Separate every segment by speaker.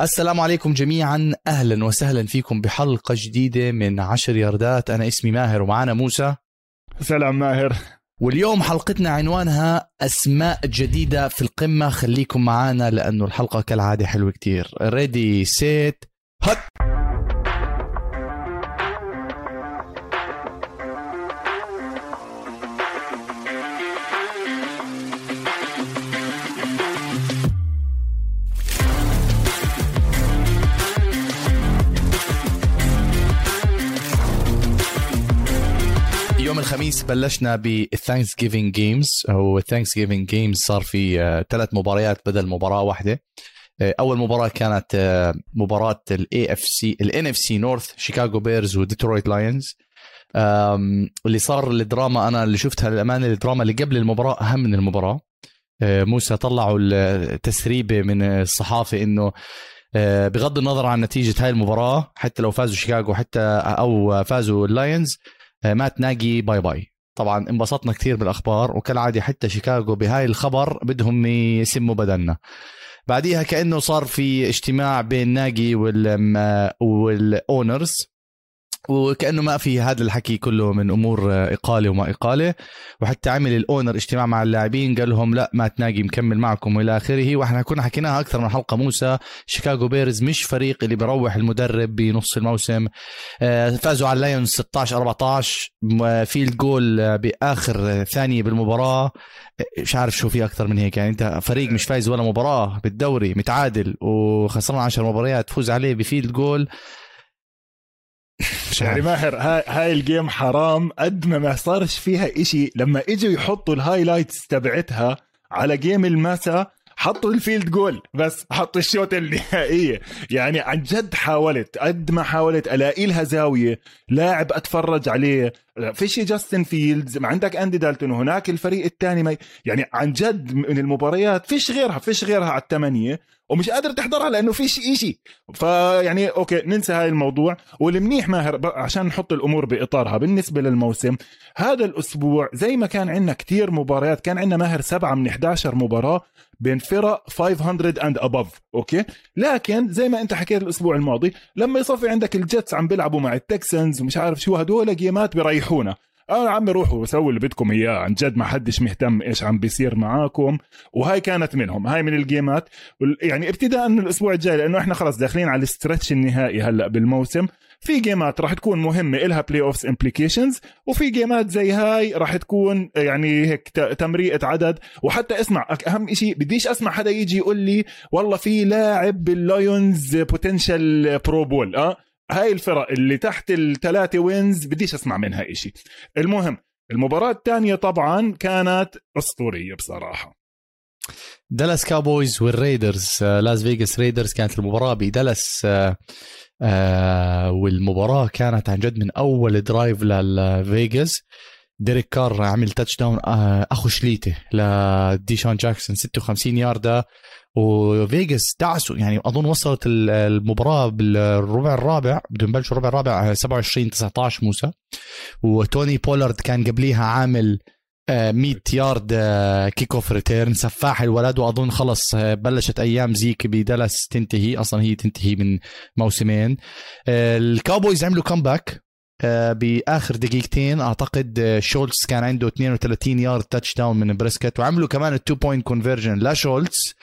Speaker 1: السلام عليكم جميعا. أهلا وسهلا فيكم بحلقة جديدة من عشر ياردات. أنا اسمي ماهر ومعنا موسى.
Speaker 2: سلام ماهر.
Speaker 1: واليوم حلقتنا عنوانها أسماء جديدة في القمة. خليكم معنا لأنه الحلقة كالعادة حلوة كتير. ريدي سيت هت الخميس بلشنا بال Thanksgiving games أو ال Thanksgiving games صار في آه، ثلاث مباريات بدل مباراة واحدة. آه، أول مباراة كانت آه، مباراة ال AFC ال NFC North شيكاغو بيرز وديترويت لايونز اللي صار الدراما أنا اللي شفتها للأمانة الدراما اللي قبل المباراة أهم من المباراة. موسى طلعوا التسريبه من الصحافة إنه بغض النظر عن نتيجة هاي المباراة حتى لو فازوا شيكاغو حتى أو فازوا اللايونز آه، مات ناجي باي باي. طبعا انبسطنا كثير بالأخبار وكالعادة حتى شيكاغو بهاي الخبر بدهم يسموا بدلنا بعديها كأنه صار في اجتماع بين ناجي وال owners وكأنه ما في هذا الحكي كله من أمور إقالة وما إقالة. وحتى عمل ال owner اجتماع مع اللاعبين قال لهم لا مات ناجي مكمل معكم وإلى آخره. وإحنا كنا حكيناها أكثر من حلقة. موسى شيكاغو بيرز مش فريق اللي بروح المدرب بنص الموسم. آه، فازوا على اللايونز 16 14 field goal بآخر ثانية بالمباراة. مش عارف شو في أكثر من هيك. يعني أنت فريق مش فايز ولا مباراة بالدوري متعادل وخسران 10 مباريات تفوز عليه ب field
Speaker 2: goal. يعني ماهر هاي, هاي ال game حرام قد ما ما صارش فيها إشي. لما إجوا يحطوا ال highlights تبعتها على game المسا حطوا ال field goal بس حطوا الشوط النهائية. يعني عن جد حاولت قد ما حاولت ألاقي لها زاوية لاعب أتفرج عليه. فيش جاستن فيلدز ما عندك أندي دالتون وهناك الفريق الثاني ما يعني عن جد من المباريات فيش غيرها فيش غيرها على الثمانية. ومش قادر تحضرها لأنه فيش إشي. فيعني okay ننسى هاي الموضوع. والمنيح ماهر عشان نحط الأمور بإطارها بالنسبة للموسم هذا الأسبوع زي ما كان عندنا كتير مباريات كان عندنا ماهر سبعة من 11 مباراة بين فرق 500 and above okay؟ لكن زي ما أنت حكيت الأسبوع الماضي لما يصفي عندك الجيتس عم بيلعبوا مع التكسنز ومش عارف شو هدول game ات بيريحونا. آه عمي روحوا سووا اللي بدكم إياه. عن جد ما حدش مهتم إيش عم بيصير معاكم. وهاي كانت منهم. هاي من ال game ات. يعني ابتداء من الأسبوع الجاي لأنه إحنا خلص داخلين على ال stretch النهائي هلأ بالموسم. في game ات راح تكون مهمة إلها playoffs implications وفي game ات زي هاي راح تكون يعني هيك تمريقة عدد. وحتى اسمع أهم شيء بديش أسمع حدا يجي يقول لي والله في لاعب باللايونز potential Pro Bowl آه؟ هاي الفرق اللي تحت الثلاثة wins بديش أسمع منها إشي. المهم المباراة الثانية طبعا كانت أسطورية بصراحة.
Speaker 1: دالاس كابويز والريدرز لاس فيغاس ريدرز كانت المباراة بدالاس آه آه والمباراة كانت عن جد من أول drive للفيغاس ديريك كار عمل touchdown آه أخو شليتة لديشان جاكسون 56 ياردة. وفيجاس دعسوا يعني أظن وصلت المباراة بالربع الرابع بدهم يبلشوا الربع الرابع 27 19 موسى. وتوني بولارد كان قبليها عامل 100 yard kickoff return سفاح الولد وأظن خلص آه، بلشت أيام زيك بدالاس تنتهي أصلا هي تنتهي من موسمين. آه، الكاوبويز عملوا comeback آه، بآخر دقيقتين أعتقد شولتز كان عنده 32 yard touchdown من بريسكت وعملوا كمان ال two point conversion لشولتز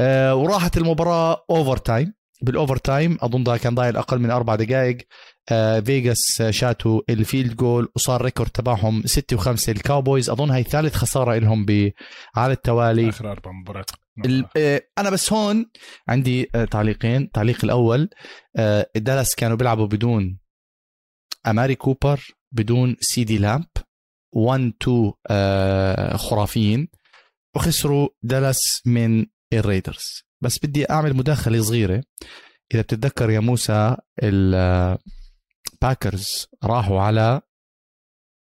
Speaker 1: آه، وراحت المباراة overtime بال overtime أظن ده كان ضايل أقل من أربع دقائق. آه، فيغاس شاتوا ال field goal وصار record تبعهم 6 و5 الكاوبويز أظن هي ثالث خسارة لهم على التوالي.
Speaker 2: آخر أربع مباريات.
Speaker 1: آه، أنا بس هون عندي تعليقين. التعليق الأول دالاس كانوا بيلعبوا بدون أماري كوبر بدون سيدي لامب. 1 2 خرافيين. وخسروا دالاس من الريدرز. بس بدي أعمل مداخلة صغيرة. إذا بتتذكر يا موسى الباكرز راحوا على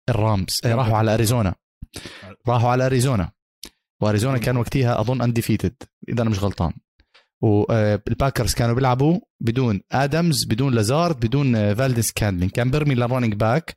Speaker 1: الرامز إيه، راحوا على أريزونا. راحوا على أريزونا. وأريزونا كان وقتها أظن undefeated إذا أنا مش غلطان. والباكرز كانوا بيلعبوا بدون آدمز بدون لازارد بدون فالديس سكانتلينج. كان بيرمي لل running back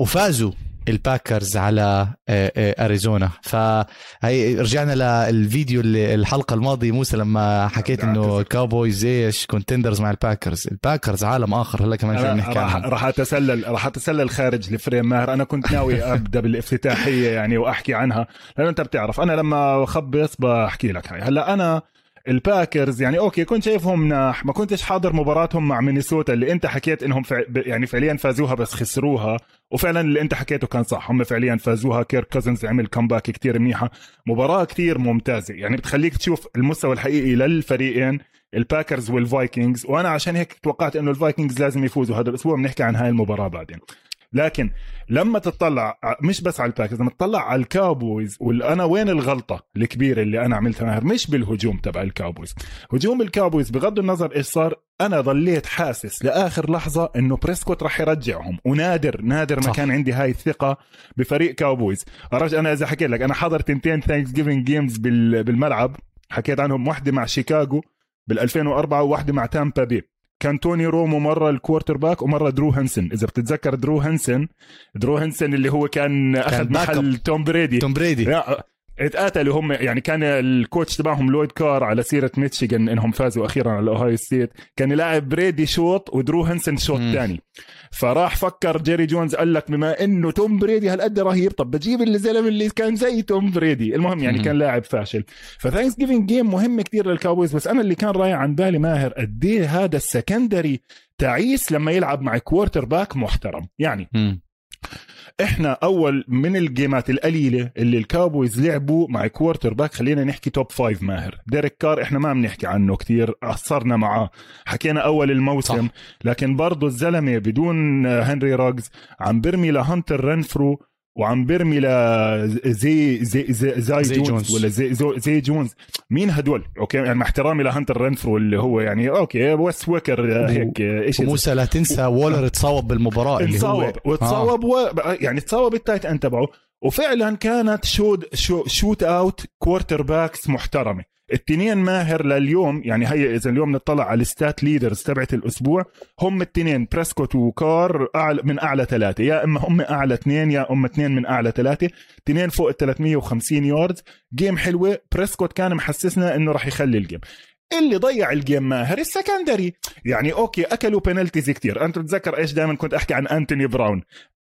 Speaker 1: وفازوا الباكرز على آه، آه، أريزونا. فهي رجعنا للفيديو اللي الحلقة الماضية موسى لما حكيت إنه الكاوبويز إيش contenders مع الباكرز. الباكرز عالم آخر هلا كمان شوي نحكي
Speaker 2: عنها راح اتسلل راح أتسلل خارج ال frame ماهر. أنا كنت ناوي أبدأ بالافتتاحية يعني وأحكي عنها لأنه أنت بتعرف أنا لما اخبص بحكي لك هاي. هلا أنا الباكرز يعني okay كنت شايفهم مناح ما كنتش حاضر مباراتهم مع مينيسوتا اللي أنت حكيت إنهم فع... يعني فعليا فازوها بس خسروها وفعلا اللي أنت حكيته كان صح هم فعليا فازوها. كيرك كوزنز عمل comeback كتير منيحة مباراة كتير ممتازة. يعني بتخليك تشوف المستوى الحقيقي للفريقين الباكرز والفايكنجز وأنا عشان هيك توقعت إنه الفايكنجز لازم يفوزوا هذا الأسبوع بنحكي عن هاي المباراة بعدين. لكن لما تطلع مش بس على الباكرز لما تطلع على الكاوبويز وأنا وين الغلطة الكبيرة اللي أنا عملتها ماهر؟ مش بالهجوم تبع الكاوبويز. هجوم الكاوبويز بغض النظر إيش صار أنا ظليت حاسس لآخر لحظة إنه بريسكوت راح يرجعهم. ونادر نادر ما كان عندي هاي الثقة بفريق كاوبويز. أنا إذا حكيت لك أنا حضرت تنتين Thanksgiving games بالملعب. حكيت عنهم واحدة مع شيكاغو بال 2004 وواحدة مع تامبا بي. كان توني رومو مرة ال quarterback ومرة درو هنسن إذا بتتذكر درو هنسن درو هنسن اللي هو كان أخذ محل توم بريدي.
Speaker 1: توم بريدي.
Speaker 2: اتقاتلوا هم يعني كان ال coach تبعهم لويد كار على سيرة ميتشيغن إنهم فازوا أخيرا على اوهايو ستيت. كان يلاعب بريدي شوط ودرو هنسن شوط ثاني فراح فكر جيري جونز قال لك بما إنه توم بريدي هالقد رهيب طب بجيب الزلمة اللي كان زي توم بريدي. المهم يعني كان لاعب فاشل. ف Thanksgiving game مهم كثير لل Cowboys بس أنا اللي كان رايح عن بالي ماهر قد هذا ال secondary تعيس لما يلعب مع quarterback محترم. يعني إحنا أول من الجيمات القليلة اللي ال Cowboys لعبوا مع quarterback خلينا نحكي top five ماهر. ديريك كار إحنا ما بنحكي عنه كتير. قصرنا معاه. حكينا أول الموسم. صح. لكن برضه الزلمة بدون هنري راجز عم برمي لهانتر رنفرو وعم برمي ل زي زي زي, زي, زي جونز, جونز. ولا زي زي جونز. مين هدول؟ okay يعني مع احترامي لهانتر رينفرو اللي هو يعني okay ويس ويلكر هيك
Speaker 1: إيش وموسى لا تنسى وولر تصاوب بالمباراة اللي
Speaker 2: هو. وتصاوب آه. و... يعني تصاوب ال tight end تبعه. وفعلا كانت shoot sho shootout quarterbacks محترمة. التنين ماهر لليوم يعني هي إذا اليوم نطلع على ال stat leaders تبعت الأسبوع هم التنين بريسكوت وكار أعلى من أعلى ثلاثة يا إما هم أعلى اثنين يا اما اثنين من أعلى ثلاثة تنين فوق ال 350 yards game حلوة بريسكوت كان محسسنا إنه راح يخلي ال game اللي ضيع ال game ماهر ال secondary يعني okay أكلوا penalties كتير. أنت تتذكر إيش دائما كنت أحكي عن انتوني براون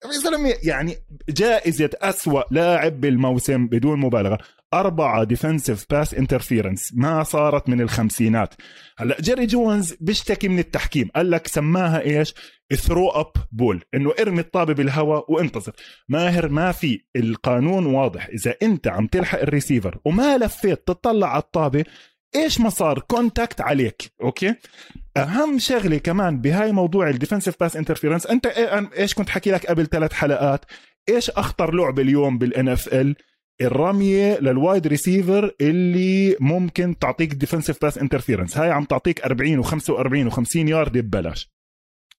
Speaker 2: زلمه يعني جائزة أسوأ لاعب بالموسم بدون مبالغة. أربعة defensive pass interference ما صارت من الخمسينات. هلا جيري جونز بيشتكي من التحكيم. قال لك سماها إيش؟ throw up ball إنه ارمي الطابة بالهواء وانتظر ماهر ما في. القانون واضح. إذا أنت عم تلحق الريسيفر وما لفيت تطلع على الطابة إيش ما صار contact عليك؟ okay؟ أهم شغلة كمان بهاي موضوع ال defensive pass interference أنت إيش كنت حكي لك قبل ثلاث حلقات؟ إيش أخطر لعبة اليوم بال NFL الرمية لل wide receiver اللي ممكن تعطيك defensive pass interference هاي عم تعطيك 40 و45 و50 يارد ببلاش.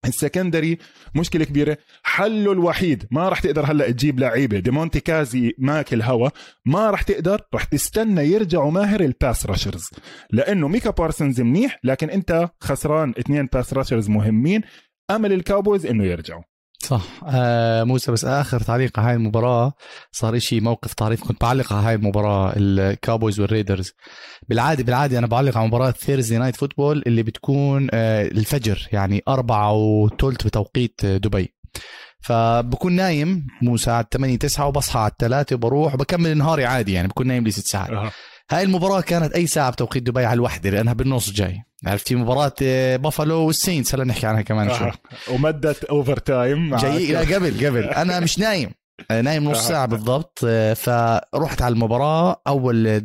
Speaker 2: ال secondary مشكلة كبيرة. حله الوحيد ما راح تقدر هلا تجيب لعيبة. ديمونتي كازي ماكل هوا. ما راح تقدر راح تستنى يرجعوا ماهر ال pass rushers. لأنه ميكا بارسنز منيح لكن أنت خسران اثنين pass rushers مهمين. أمل ال Cowboys إنه يرجعوا.
Speaker 1: صح. آه موسى بس آخر تعليق على هاي المباراة صار شيء موقف طريف كنت بعلق على هاي المباراة ال Cowboys وال Raiders. بالعادة بالعادة أنا بعلق على مباراة Thursday Night Football اللي بتكون آه الفجر يعني أربعة وثلث بتوقيت دبي. فبكون نايم مو ساعة 8 9 وبصحى على الثلاثة وبروح وبكمل نهاري عادي يعني بكون نايم لي ست ساعات. هاي المباراة كانت أي ساعة بتوقيت دبي على الوحدة لأنها بالنص جاي. عرفتي مباراة بافالو وال Saints هلا نحكي عنها كمان شوي.
Speaker 2: آه. ومدت overtime
Speaker 1: جاي لا قبل قبل. أنا مش نايم. نايم نص ساعة بالضبط فرحت على المباراة. أول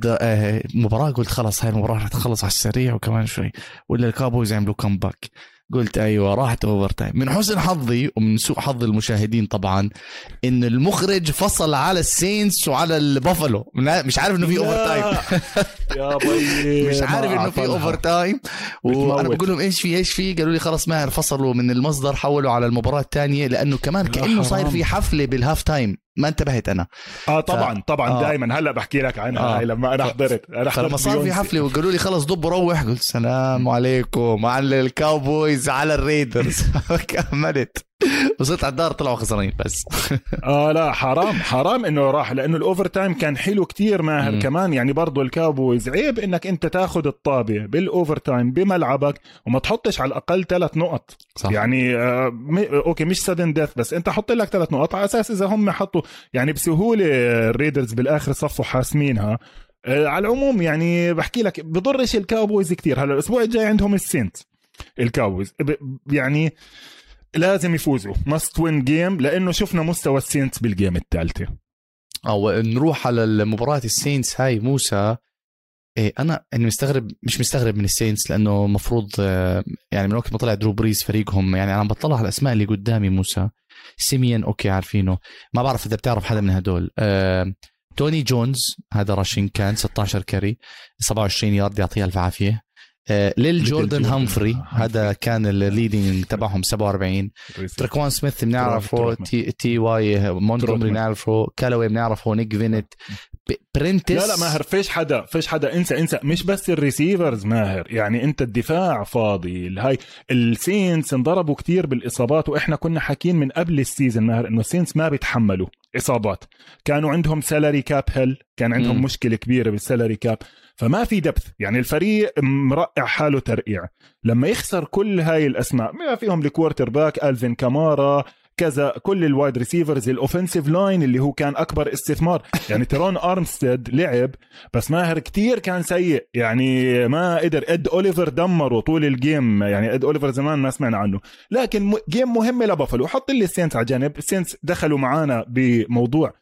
Speaker 1: مباراة قلت خلص هاي المباراة رح تخلص على السريع وكمان شوي. ولا ال Cowboys يعملوا comeback قلت أيوه راحت overtime من حسن حظي ومن سوء حظ المشاهدين طبعا إن المخرج فصل على ال Saints وعلى البافلو. مش عارف إنه في overtime
Speaker 2: يا بي
Speaker 1: مش عارف إنه في overtime وأنا بقول لهم إيش في إيش في؟ قالوا لي خلص ماهر فصلوا من المصدر حولوا على المباراة الثانية لأنه كمان كأنه صاير في حفلة بال halftime ما انتبهت أنا.
Speaker 2: آه طبعا ف... طبعا آه. دائما هلأ بحكي لك عنها آه. لما أنا حضرت أنا
Speaker 1: حضرت فلما صار في حفله وقالوا لي خلص ضب روح قلت سلام عليكم على ال Cowboys على ال Raiders. كملت. وصلت على الدار طلعوا خسرانين بس.
Speaker 2: آه لا حرام حرام إنه راح لأنه ال overtime كان حلو كتير ماهر. كمان. يعني برضه ال Cowboys عيب إنك أنت تاخذ الطابة بال overtime بملعبك وما تحطش على الأقل ثلاث نقط.
Speaker 1: صح.
Speaker 2: يعني آه م... okay مش sudden death بس أنت حط لك ثلاث نقط. على أساس إذا هم حطوا يعني بسهولة ال Raiders بالآخر صفوا حاسمينها. آه على العموم يعني بحكي لك بضرش ال Cowboys كتير. هلأ الأسبوع الجاي عندهم ال Saints ال Cowboys. يعني لازم يفوزوا. must win game لأنه شفنا مستوى ال Saints بال
Speaker 1: game الثالثة. أو نروح على المباراة ال Saints هاي موسى إيه أنا اني مستغرب مش مستغرب من ال Saints لأنه مفروض آه، يعني من وقت ما طلع درو بريز فريقهم يعني أنا بطلع على الأسماء اللي قدامي موسى. سيميان okay عارفينه. ما بعرف إذا بتعرف حدا من هدول. آه، توني جونز هذا rushing كان 16 carry 27 يارد يعطيها الف عافية. ليل
Speaker 2: ليتل
Speaker 1: جوردن هامفري. هذا كان ال leading تبعهم 47 تركوان سميث بنعرفه. تي, تي واي مونتغومري
Speaker 2: تروتمان.
Speaker 1: بنعرفه كالوي بنعرفه نيك فينت برنتس
Speaker 2: لا لا ماهر فيش حدا فيش حدا انسى انسى مش بس ال receivers ماهر يعني انت الدفاع فاضي الهاي ال Saints انضربوا كتير بالإصابات وإحنا كنا حاكين من قبل ال season ماهر إنه ال Saints ما بيتحملوا إصابات كانوا عندهم salary cap هل كان عندهم
Speaker 1: مم.
Speaker 2: مشكلة كبيرة بال salary cap فما في depth يعني الفريق مرقع حاله ترقيع. لما يخسر كل هاي الأسماء ما فيهم ال quarterback الفين كامارا كذا كل ال wide receivers ال offensive line اللي هو كان أكبر استثمار. يعني تيرون أرمستيد لعب بس ماهر كتير كان سيء. يعني ما قدر إد أوليفر دمره طول ال game يعني إد أوليفر زمان ما سمعنا عنه. لكن game مهمه لبافلو. حط لي الـ Saints على جنب الـ Saints دخلوا معانا بموضوع.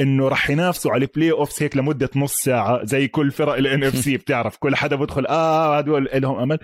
Speaker 2: إنه رح ينافسوا على الـ playoffs هيك لمدة نص ساعة زي كل فرق الـ NFC بتعرف. كل حدا بدخل آه هدول لهم أمل.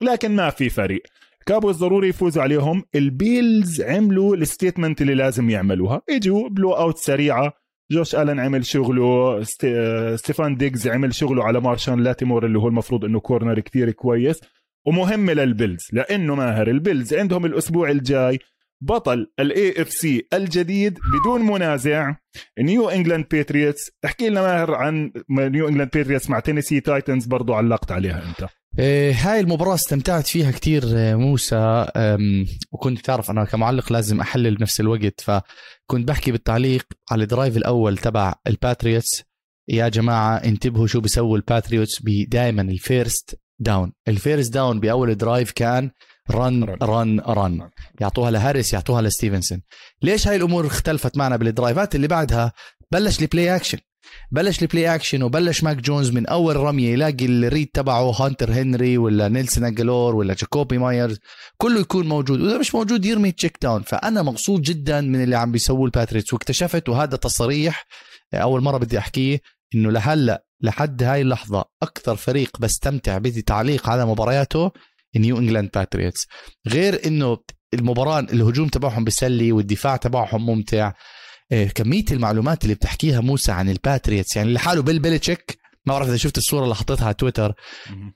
Speaker 2: لكن ما في فريق. كابوز ضروري يفوزوا عليهم. البيلز عملوا الـ statement اللي لازم يعملوها. اجوا blowout سريعة. جوش آلن عمل شغله. ست... آه، ستيفان ديجز عمل شغله على مارشان لاتيمور اللي هو المفروض إنه corner كتير كويس. ومهمه للبيلز لأنه ماهر. البيلز عندهم الأسبوع الجاي بطل الـ AFC الجديد بدون منازع. نيو انجلاند باتريوتس احكي لنا ماهر عن نيو انجلاند باتريوتس مع تينيسي تايتنز برضو علقت عليها أنت.
Speaker 1: إيه، هاي المباراة استمتعت فيها كتير آه، موسى. وكنت تعرف أنا كمعلق لازم أحلل بنفس الوقت فكنت بحكي بالتعليق على الـ drive الأول تبع الباتريوتس يا جماعة انتبهوا شو بيسووا الباتريوتس دائما الـ first down الـ first down بأول drive كان
Speaker 2: run
Speaker 1: run. run يعطوها لهاريس يعطوها لستيفنسون. ليش هاي الأمور اختلفت معنا بالـ drive ات اللي بعدها؟ بلش الـ play action بلش الـ play action وبلش ماك جونز من أول رميه يلاقي الـ read تبعه هانتر هنري ولا نيلسون أجلور ولا جاكوبي مايرز. كله يكون موجود. وإذا مش موجود يرمي check down فأنا مبسوط جدا من اللي عم بيسووه الباتريتس واكتشفت وهذا تصريح أول مرة بدي أحكيه إنه لهلأ لحد هاي اللحظة أكثر فريق بستمتع بدي تعليق على مبارياته نيو إنجلاند باتريتس غير إنه المباراه الهجوم تبعهم بيسلي والدفاع تبعهم ممتع. إيه، كمية المعلومات اللي بتحكيها موسى عن الباتريتس يعني لحاله بيل بيلتشيك ما بعرف إذا شفت الصورة اللي حطيتها على تويتر.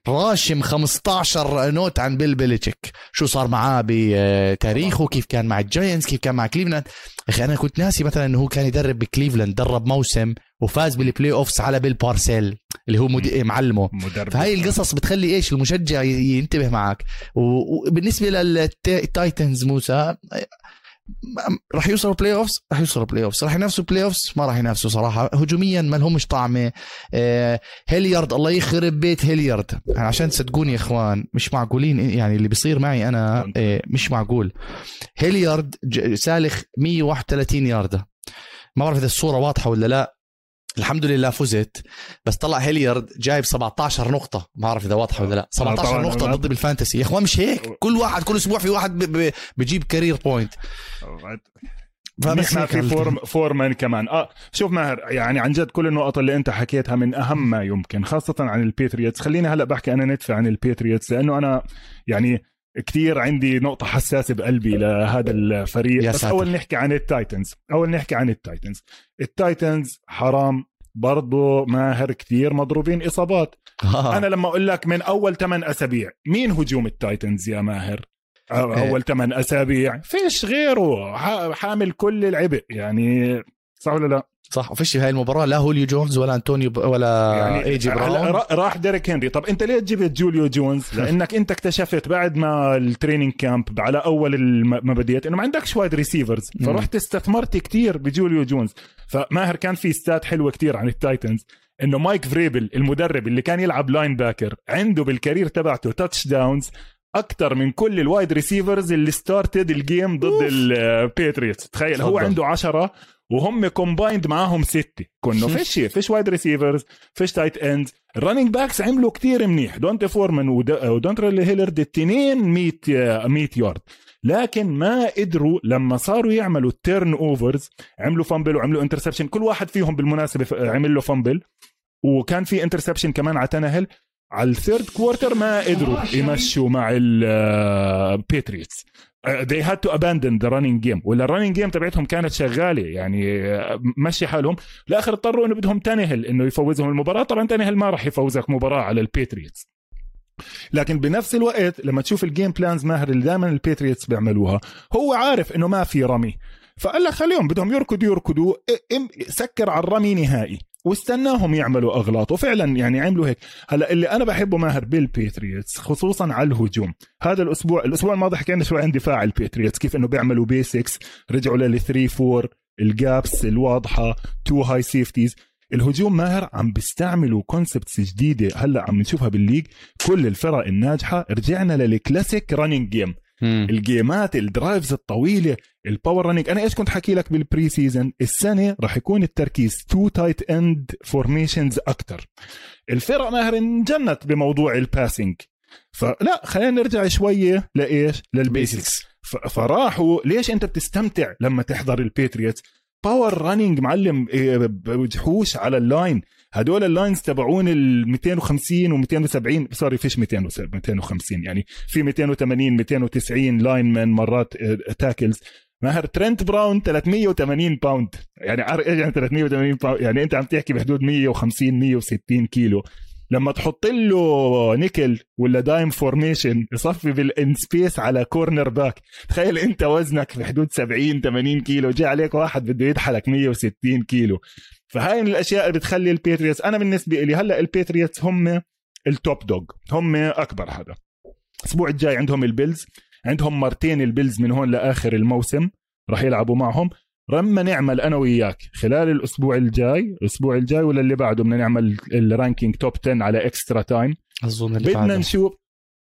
Speaker 1: راشم 15 note عن بيل بيلتشيك شو صار معاه بتاريخه كيف كان مع الجاينتس كيف كان مع كليفلاند؟ أخي أنا كنت ناسي مثلا إنه هو كان يدرب بكليفلاند درب موسم وفاز بالـ playoffs على بيل بارسيل اللي هو مدي... معلمه.
Speaker 2: مدرب.
Speaker 1: فهاي القصص بتخلي إيش؟ المشجع ينتبه معك. وبالنسبه للتايتنز موسى راح يوصلوا playoffs راح يوصلوا playoffs راح ينافسوا playoffs ما راح ينافسوا صراحة. هجوميا ما لهمش طعمة. آه، هيليارد الله يخرب بيت هيليارد. عشان تصدقوني يا إخوان مش معقولين يعني اللي بيصير معي أنا آه، مش معقول. هيليارد سالخ 131 ياردة. ما بعرف إذا الصورة واضحة ولا لا. الحمد لله فزت بس طلع هيليارد جايب 17 نقطة. ما بعرف إذا واضحة ولا لا. 17
Speaker 2: طبعاً
Speaker 1: نقطة
Speaker 2: أنا-
Speaker 1: ضدي بالـ fantasy. يا إخوان مش هيك؟ كل واحد كل أسبوع في واحد بجيب career point
Speaker 2: نحن في. فورم فورمان كمان. آه شوف ماهر يعني عن جد كل النقط اللي أنت حكيتها من أهم ما يمكن خاصة عن البيتريتس. خليني هلأ بحكي أنا ندفع عن البيتريتس لأنه أنا يعني كتير عندي نقطة حساسة بقلبي لهذا الفريق.
Speaker 1: يا
Speaker 2: بس
Speaker 1: ساتر.
Speaker 2: أول نحكي عن التايتنز. أول نحكي عن التايتنز. التايتنز حرام. برضو ماهر كتير مضروبين إصابات
Speaker 1: آه.
Speaker 2: أنا لما أقول لك من أول 8 أسابيع مين هجوم التايتنز يا ماهر. أول 8 أسابيع فيش غيره حامل كل العبء يعني صح ولا لا؟
Speaker 1: صح وفيش هاي المباراة لا هوليو جونز ولا انطونيو ب... ولا يعني اي جي براون
Speaker 2: راح ديريك هنري. طب أنت ليه جبت جوليو جونز؟ لأنك أنت اكتشفت بعد ما الـ training camp على أول ما بديت إنه ما عندكش wide receivers فرحت استثمرت كتير بجوليو جونز. فماهر كان في stat ات حلوة كتير عن التايتنز إنه مايك فريبل المدرب اللي كان يلعب linebacker عنده بالـ career تبعته touchdowns أكثر من كل الـ wide receivers اللي started الـ game ضد البيتريتس تخيل هو عنده عشرة وهم combined معاهم ستة كنا فيش فيش wide receivers فيش tight end الـ running backs عملوا كتير منيح. دونتا فورمان ودونتريل هيلرد الاثنين 100 100 يارد لكن ما قدروا لما صاروا يعملوا turnovers عملوا fumble وعملوا interception كل واحد فيهم بالمناسبة عمل له fumble وكان في interception كمان على تنهل على الـ third quarter ما قدروا يمشوا مع البيتريتس they had to abandon the running game. ولا الـ running game تبعتهم كانت شغالة. يعني آه، مشي حالهم. لآخر اضطروا إنه بدهم تنهل إنه يفوزهم المباراة. طبعا تنهل ما راح يفوزك مباراة على البيتريتس لكن بنفس الوقت لما تشوف الـ game plans ماهر اللي دائما البيتريتس بيعملوها هو عارف إنه ما في رمي. فقال لك خليهم بدهم يركضوا يركضوا. سكر على الرمي نهائي. واستناهم يعملوا أغلاط. وفعلا يعني عملوا هيك. هلأ اللي أنا بحبه ماهر بالبيتريتس خصوصا على الهجوم. هذا الأسبوع الأسبوع الماضي حكينا شوي عن دفاع البيتريتس كيف إنه بيعملوا basics رجعوا لل 3 4 الـ gaps الواضحة two high safeties الهجوم ماهر عم بيستعملوا concepts جديدة هلأ عم نشوفها بالـ league. كل الفرق الناجحة. رجعنا للكلاسيك رانينج جيم الجيمات الدرايفز الطويلة الـ power running أنا إيش كنت حكي لك بالـ preseason السنة راح يكون التركيز two tight end formations أكثر الفرق ماهر انجنت بموضوع الـ passing فلا خلينا نرجع شوية لإيش؟ للـ basics فراحوا ليش أنت بتستمتع لما تحضر البيتريتس power running معلم إيه، بجحوش على الـ line. هدول الـ lines تبعون ال 250 و 270 sorry فيش 250 يعني. في 280 290 lineman مرات tackles آه، ماهر ترنت براون 380 pound يعني يعني 380 pound يعني أنت عم تحكي بحدود 150 160 كيلو. لما تحط له نيكل ولا dime formation يصفي بالـ in space على cornerback تخيل انت وزنك بحدود 70 80 كيلو جاي عليك واحد بده يدحلك 160 كيلو. فهاي من الأشياء اللي بتخلي ال Patriots أنا بالنسبة لي هلأ ال Patriots هم ال top dog هم أكبر حدا. الأسبوع الجاي عندهم ال Bills عندهم مرتين ال Bills من هون لآخر الموسم راح يلعبوا معهم. لما نعمل أنا وياك خلال الأسبوع الجاي الأسبوع الجاي ولا اللي بعده بدنا نعمل ال ranking top 10 على Extra Time
Speaker 1: أظن
Speaker 2: اللي بدنا. نشوف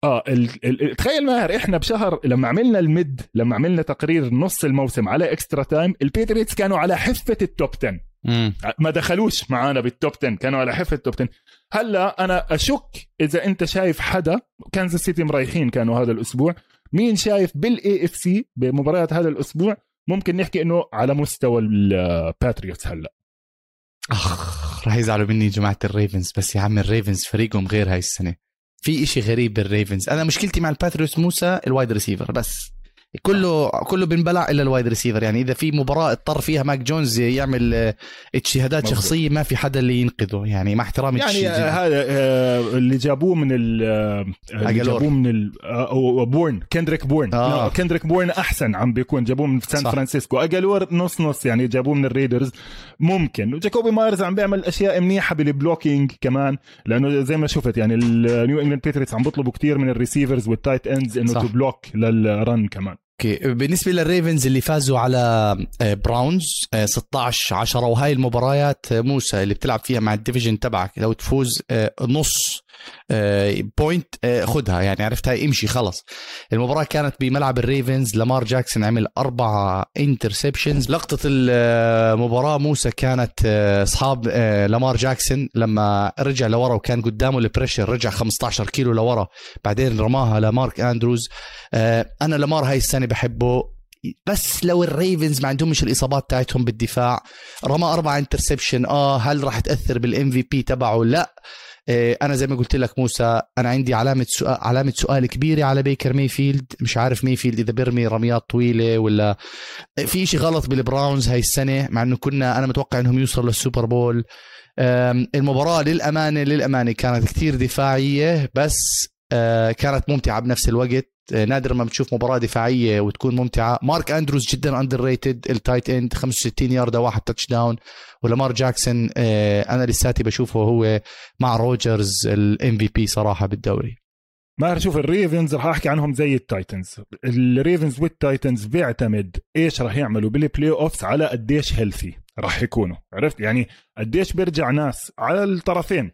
Speaker 2: آه ال... ال... تخيل ماهر إحنا بشهر لما عملنا ال mid لما عملنا تقرير نص الموسم على Extra Time ال Patriots كانوا على حفة ال top 10 مم. ما دخلوش معانا بال top 10 كانوا على حفة ال top 10 هلأ أنا أشك إذا أنت شايف حدا Kansas City مريحين كانوا هذا الأسبوع. مين شايف بال AFC بمباريات هذا الأسبوع؟ ممكن نحكي إنه على مستوى ال Patriots
Speaker 1: هلأ. أخ راح يزعلوا مني جماعة ال Ravens بس يا عم ال Ravens فريقهم غير هاي السنة. في إشي غريب بال Ravens أنا مشكلتي مع ال Patriots موسى ال wide receiver بس. كله كله بنبلع إلا ال wide receiver يعني إذا في مباراة اضطر فيها ماك جونز يعمل آه، اجتهادات شخصية ما في حدا اللي ينقذه. يعني مع احترامي
Speaker 2: يعني آه، هذا آه اللي جابوه من ال آه، اللي جابوه من ال بورن كندريك بورن. آه. كندريك بورن أحسن عم بيكون. جابوه من سان صح. فرانسيسكو. أجالور نص نص يعني جابوه من ال Raiders. ممكن. وجاكوبي مايرز عم بيعمل أشياء منيحة بال blocking كمان لأنه زي ما شفت يعني ال New England Patriots عم بيطلبوا كثير من ال receivers وال tight ends إنه to block لل run كمان.
Speaker 1: okay. بالنسبة لل Ravens اللي فازوا على Browns 16 10 وهاي المباريات آه، موسى اللي بتلعب فيها مع ال division تبعك لو تفوز آه، نص point آه، خدها. يعني عرفت هاي امشي خلص. المباراة كانت بملعب ال Ravens. لامار جاكسون عمل أربع interceptions لقطة المباراة موسى كانت أصحاب لامار جاكسون لما رجع لورا وكان قدامه ال pressure رجع 15 كيلو لورا. بعدين رماها لمارك أندروز. أنا لامار هاي السنة بحبه. بس لو ال Ravens ما عندهمش الإصابات تاعتهم بالدفاع رمى أربع interception آه هل راح تأثر بال MVP تبعه؟ لا. آه أنا زي ما قلت لك موسى أنا عندي علامة سؤال علامة سؤال كبيرة على بيكر ميفيلد. مش عارف ميفيلد إذا بيرمي رميات طويلة ولا في شيء غلط بال Browns هاي السنة مع إنه كنا أنا متوقع إنهم يوصلوا لل Super Bowl. المباراة للأمانة للأمانة كانت كثير دفاعية بس آه، كانت ممتعة بنفس الوقت. نادر ما بتشوف مباراة دفاعية وتكون ممتعة. مارك أندروز جدا underrated ال tight end 65 ياردة واحد touchdown ولامار جاكسون أنا لساتي بشوفه هو مع روجرز ال MVP صراحة بالدوري.
Speaker 2: ما أشوف ال Ravens راح أحكي عنهم زي ال Titans. ال Ravens وال Titans بيعتمد إيش راح يعملوا بال playoffs على قديش healthy راح يكونوا. عرفت؟ يعني قديش بيرجع ناس على الطرفين.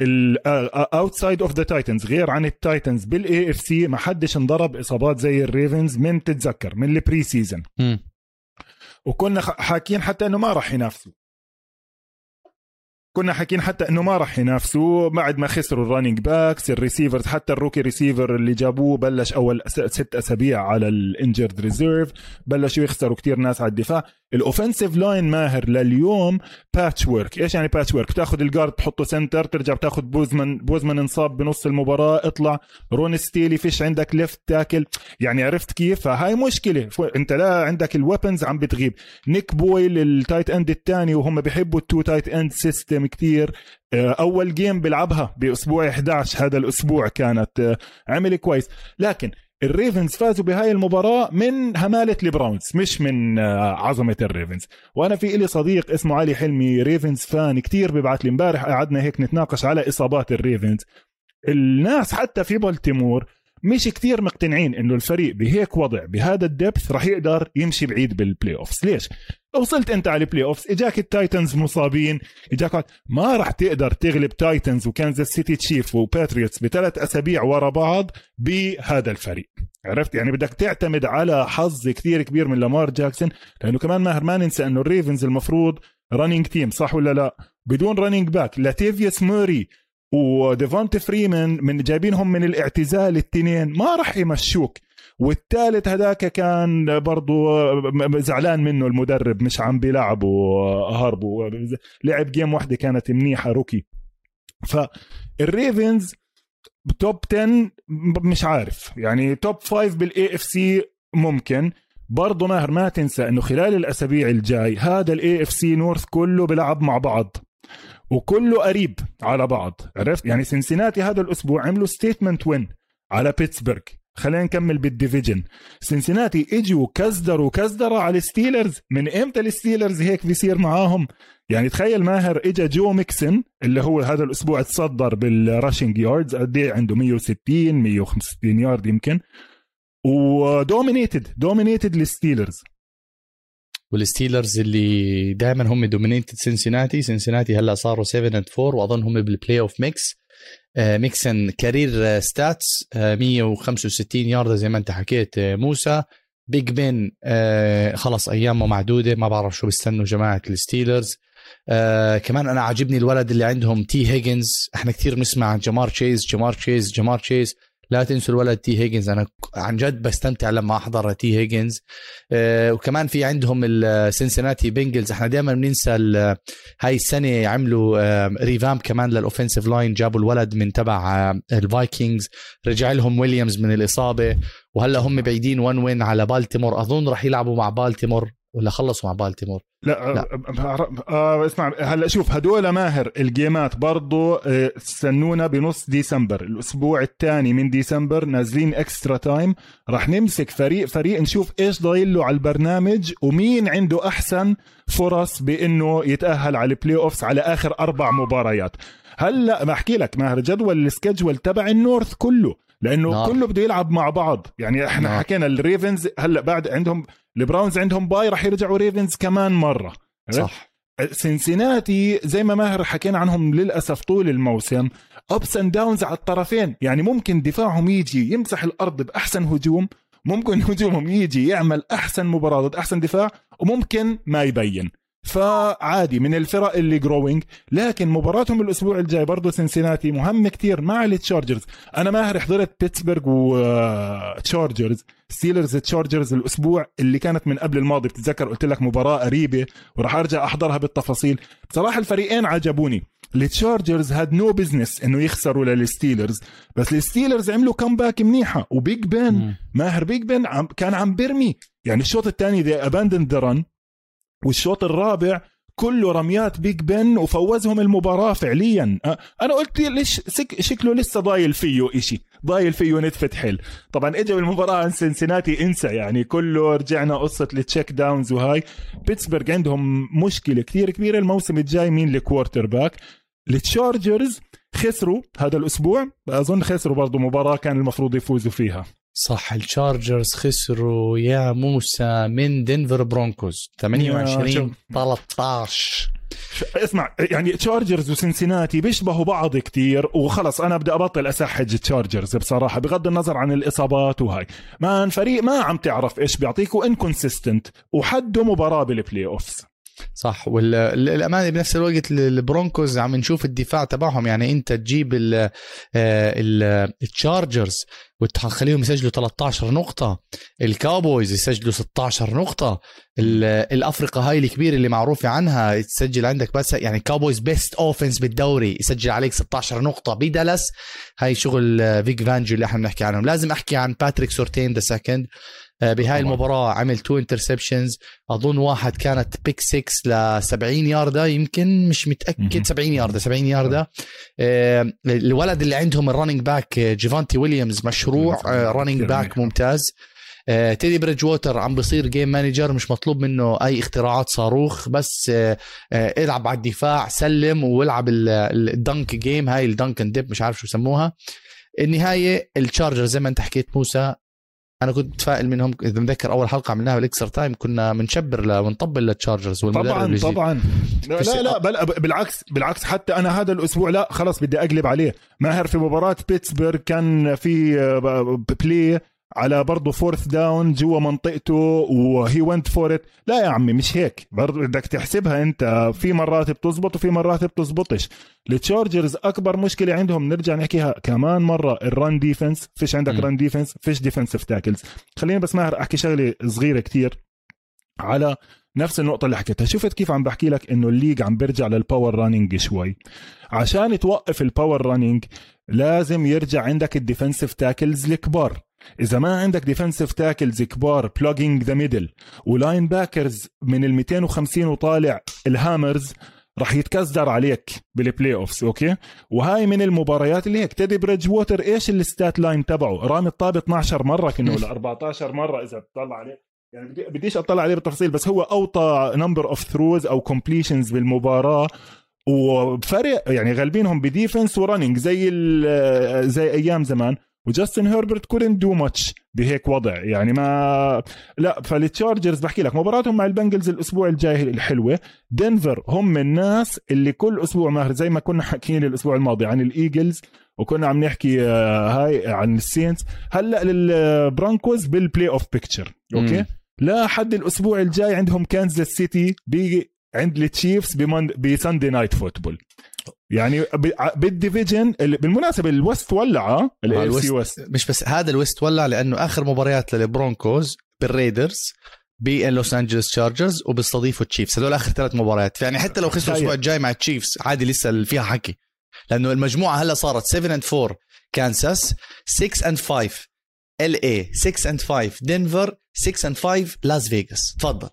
Speaker 2: ال outside of the Titans غير عن ال Titans بال AFC ما حدش انضرب إصابات زي ال Ravens من تتذكر من ال preseason وكنا حاكيين حتى إنه ما راح ينافسوا. كنا حاكين حتى إنه ما راح ينافسوا بعد ما خسروا ال running backs ال receivers حتى ال rookie receiver اللي جابوه بلش أول ست أسابيع على ال injured reserve بلشوا يخسروا كتير ناس على الدفاع. ال offensive line ماهر لليوم patchwork إيش يعني patchwork بتاخذ ال guard تحطه center ترجع بتاخذ بوزمان بوزمان انصاب بنص المباراة اطلع. روني ستانلي فش عندك left tackle يعني عرفت كيف؟ فهاي مشكلة. انت لا عندك ال weapons عم بتغيب. نيك بويل ال tight end الثاني وهم بيحبوا ال two tight end system كتير. أول game بيلعبها بأسبوع 11 هذا الأسبوع كانت آه، عمل كويس. لكن ال Ravens فازوا بهاي المباراة من همالة ال Browns مش من آه، عظمة ال Ravens. وأنا في إلي صديق اسمه علي حلمي Ravens fan كتير ببعت لي امبارح قعدنا هيك نتناقش على إصابات ال Ravens. الناس حتى في بلتيمور مش كتير مقتنعين إنه الفريق بهيك وضع بهذا ال depth راح يقدر يمشي بعيد بال playoffs ليش؟ وصلت أنت على ال playoffs إجاك ال Titans مصابين إجاك ما راح تقدر تغلب Titans و Kansas City Chiefs و Patriots بثلاث أسابيع ورا بعض بهذا الفريق. عرفت؟ يعني بدك تعتمد على حظ كثير كبير من لامار جاكسون لأنه كمان ماهر ما ننسى إنه ال Ravens المفروض running team صح ولا لا؟ بدون running back لاتيفيوس موري وديفونت فريمان من جايبينهم من الاعتزال الاثنين ما راح يمشوك. والثالث هذاك كان برضو زعلان منه المدرب مش عم بيلعبوا هربوا. لعب game واحدة كانت منيحة rookie. فال Ravens top 10 مش عارف. يعني top 5 بال AFC ممكن. برضه ماهر ما تنسى إنه خلال الأسابيع الجاي هذا ال AFC North كله بيلعب مع بعض. وكله قريب على بعض. عرفت؟ يعني سنسيناتي هذا الأسبوع عملوا statement win على بيتسبرغ خلينا نكمل بال division سنسيناتي إجوا كزدروا كزدرة على ال Steelers من إمتى ال Steelers هيك بيصير معاهم؟ يعني تخيل ماهر اجى جو ميكسن اللي هو هذا الأسبوع تصدر بال rushing yards قد إيه؟ عنده 160 165 يارد يمكن. و dominated dominated
Speaker 1: ال Steelers وال Steelers اللي دائما هم dominated سنسيناتي سنسيناتي هلأ صاروا 7 and 4 وأظن هم بال playoff ميكس ميكسن career stats 165 ياردة زي ما انت حكيت آه، موسى. بيج بن خلص أيامه معدودة ما بعرف شو بيستنوا جماعة الستيلرز. آه كمان أنا عاجبني الولد اللي عندهم تي هيجنز إحنا كثير بنسمع عن جمار تشيز جمار تشيز جمار تشيز لا تنسوا الولد تي هيجنز أنا عن جد بستمتع لما أحضر تي هيجنز آه وكمان في عندهم السنسناتي بنجلز إحنا دائما بننسى هاي السنة عملوا آه revamp كمان لل offensive line جابوا الولد من تبع آه الفايكنجز رجع لهم ويليامز من الإصابة. وهلأ هم بعيدين 1 win على بالتيمور أظن راح يلعبوا مع بالتيمور ولا خلصوا مع بالتيمور
Speaker 2: لا, لا. آه اسمع هلا شوف هدول ماهر الجيمات برضو آه استنونا بنص ديسمبر الأسبوع الثاني من ديسمبر نازلين extra time راح نمسك فريق فريق نشوف إيش ضايل له على البرنامج ومين عنده أحسن فرص بإنه يتأهل على ال playoffs على آخر أربع مباريات. هلا بحكي لك ماهر جدول ال schedule تبع النورث كله. لأنه نار. كله بده يلعب مع بعض. يعني إحنا نار. حكينا الريفنز هلأ بعد عندهم البراونز عندهم bye راح يرجعوا ريفنز كمان مرة.
Speaker 1: صح.
Speaker 2: سنسيناتي زي ما ماهر حكينا عنهم للأسف طول الموسم ups and downs على الطرفين. يعني ممكن دفاعهم يجي يمسح الأرض بأحسن هجوم ممكن هجومهم يجي يعمل أحسن مباراة ضد أحسن دفاع وممكن ما يبين. فعادي من الفرق اللي growing لكن مباراتهم الأسبوع الجاي برضه سنسيناتي مهمة كتير مع التشارجرز. أنا ماهر حضرت بيتسبرغ وتشارجرز ستيلرز تشارجرز الأسبوع اللي كانت من قبل الماضي. بتتذكر قلت لك مباراة قريبة وراح أرجع أحضرها بالتفاصيل. بصراحة الفريقين عجبوني. التشارجرز had no business إنه يخسروا للستيلرز بس الستيلرز عملوا comeback منيحة. وبيج بن ماهر بيج بن عم كان عم برمي يعني الشوط الثاني they abandoned the run والشوط الرابع كله رميات بيج بن وفوزهم المباراة فعليا. أه، أنا قلت ليش شكله لسه ضايل فيه إشي ضايل فيه نتفة حل طبعا اجوا المباراه عن سنسناتي انسى يعني كله رجعنا قصة ال check downs وهاي. بيتسبرغ عندهم مشكلة كثير كبيرة الموسم الجاي مين ال quarterback التشارجرز خسروا هذا الأسبوع أظن خسروا برضه مباراة كان المفروض يفوزوا فيها.
Speaker 1: صح التشارجرز خسروا يا موسى من دنفر برونكوز. 28 13
Speaker 2: اسمع يعني تشارجرز وسنسيناتي بيشبهوا بعض كتير وخلص أنا بدي أبطل أسحج تشارجرز بصراحة بغض النظر عن الإصابات وهاي. man فريق ما عم تعرف إيش بيعطيكوا inconsistent وحده مباراة بال playoffs
Speaker 1: صح. والامانه بنفس الوقت البرونكوز عم نشوف الدفاع تبعهم. يعني انت تجيب التشارجرز وتخليهم يسجلوا 13 نقطة. الكاوبويز يسجلوا 16 نقطة. الأفرقة هاي الكبيرة اللي معروفة عنها تسجل عندك بس يعني كاوبويز best offense بالدوري يسجل عليك 16 نقطة بدالاس هاي شغل فيك فانجو اللي إحنا بنحكي عنهم. لازم أحكي عن باتريك سورتين ذا سكند آه، بهاي المباراة عمل two interceptions أظن واحد كانت pick 6 ل 70 ياردة يمكن مش متأكد 70 ياردة 70 ياردة. آه، الولد اللي عندهم ال running back جيفانتي ويليامز مشروع running back ممتاز. آه، تيدي بريدج ووتر عم بصير game manager مش مطلوب منه أي اختراعات صاروخ بس العب على الدفاع سلم والعب ال dink game هاي ال dink and dip مش عارف شو سموها النهاية التشارجر زي ما انت حكيت موسى أنا كنت متفائل منهم إذا متذكر أول حلقة عملناها بال extra time كنا بنشبر ونطبل للتشارجرز
Speaker 2: طبعا طبعا. لا لا, لا بل بالعكس بالعكس حتى أنا هذا الأسبوع لا خلاص بدي أقلب عليه. ماهر في مباراة بيتسبرغ كان في play آه، على برضه fourth down جوا منطقته and he went for it لا يا عمي مش هيك. برضه بدك تحسبها انت. في مرات بتزبط وفي مرات بتزبطش. التشارجرز أكبر مشكلة عندهم نرجع نحكيها كمان مرة. ال run defense فيش عندك run defense فيش defensive tackles خليني بس ماهر أحكي شغلة صغيرة كتير على نفس النقطة اللي حكيتها. شفت كيف عم بحكي لك إنه ال league عم بيرجع لل power running شوي. عشان توقف ال power running لازم يرجع عندك ال defensive tackles الكبار. إذا ما عندك defensive tackles كبار plugging the middle و linebackers من ال 250 وطالع ال hammers راح يتكزر عليك بال playoffs okay؟ وهاي من المباريات اللي هيك تيدي بريدج ووتر إيش ال stat line تبعه؟ رامي الطابة 12 مرة كانه ولا 14 مرة إذا بتطلع عليه. يعني بديش أطلع عليه بالتفاصيل بس هو أوطى number of throws أو completions بالمباراة. وفرق يعني غالبينهم ب defense و running زي زي أيام زمان. وجاستن هيربرت couldn't do much بهيك وضع. يعني ما لا فالتشارجرز بحكي لك مباراتهم مع البنجلز الأسبوع الجاي الحلوة. دنفر هم الناس اللي كل أسبوع ماهر زي ما كنا حاكيين الأسبوع الماضي عن الإيجلز وكنا عم نحكي آه، هاي عن السينتس. هلأ للبرانكوز بال playoff picture okay؟ لا حد الأسبوع الجاي عندهم كانزاس سيتي عند التشيفز ب Sunday Night Football. يعني بال division بالمناسبة ال
Speaker 1: West ولع C West مش بس هذا ال West ولع لأنه آخر مباريات للبرونكوز بالريدرز باللوس انجلوس تشارجرز وبيستضيفوا التشيفز هذول آخر ثلاث مباريات. يعني حتى لو خسروا الأسبوع الجاي مع التشيفز عادي لسه فيها حكي. لأنه المجموعة هلا صارت 7 and 4 كانساس 6 and 5 LA 6 and 5 دنفر 6 and 5 لاس فيغاس تفضل.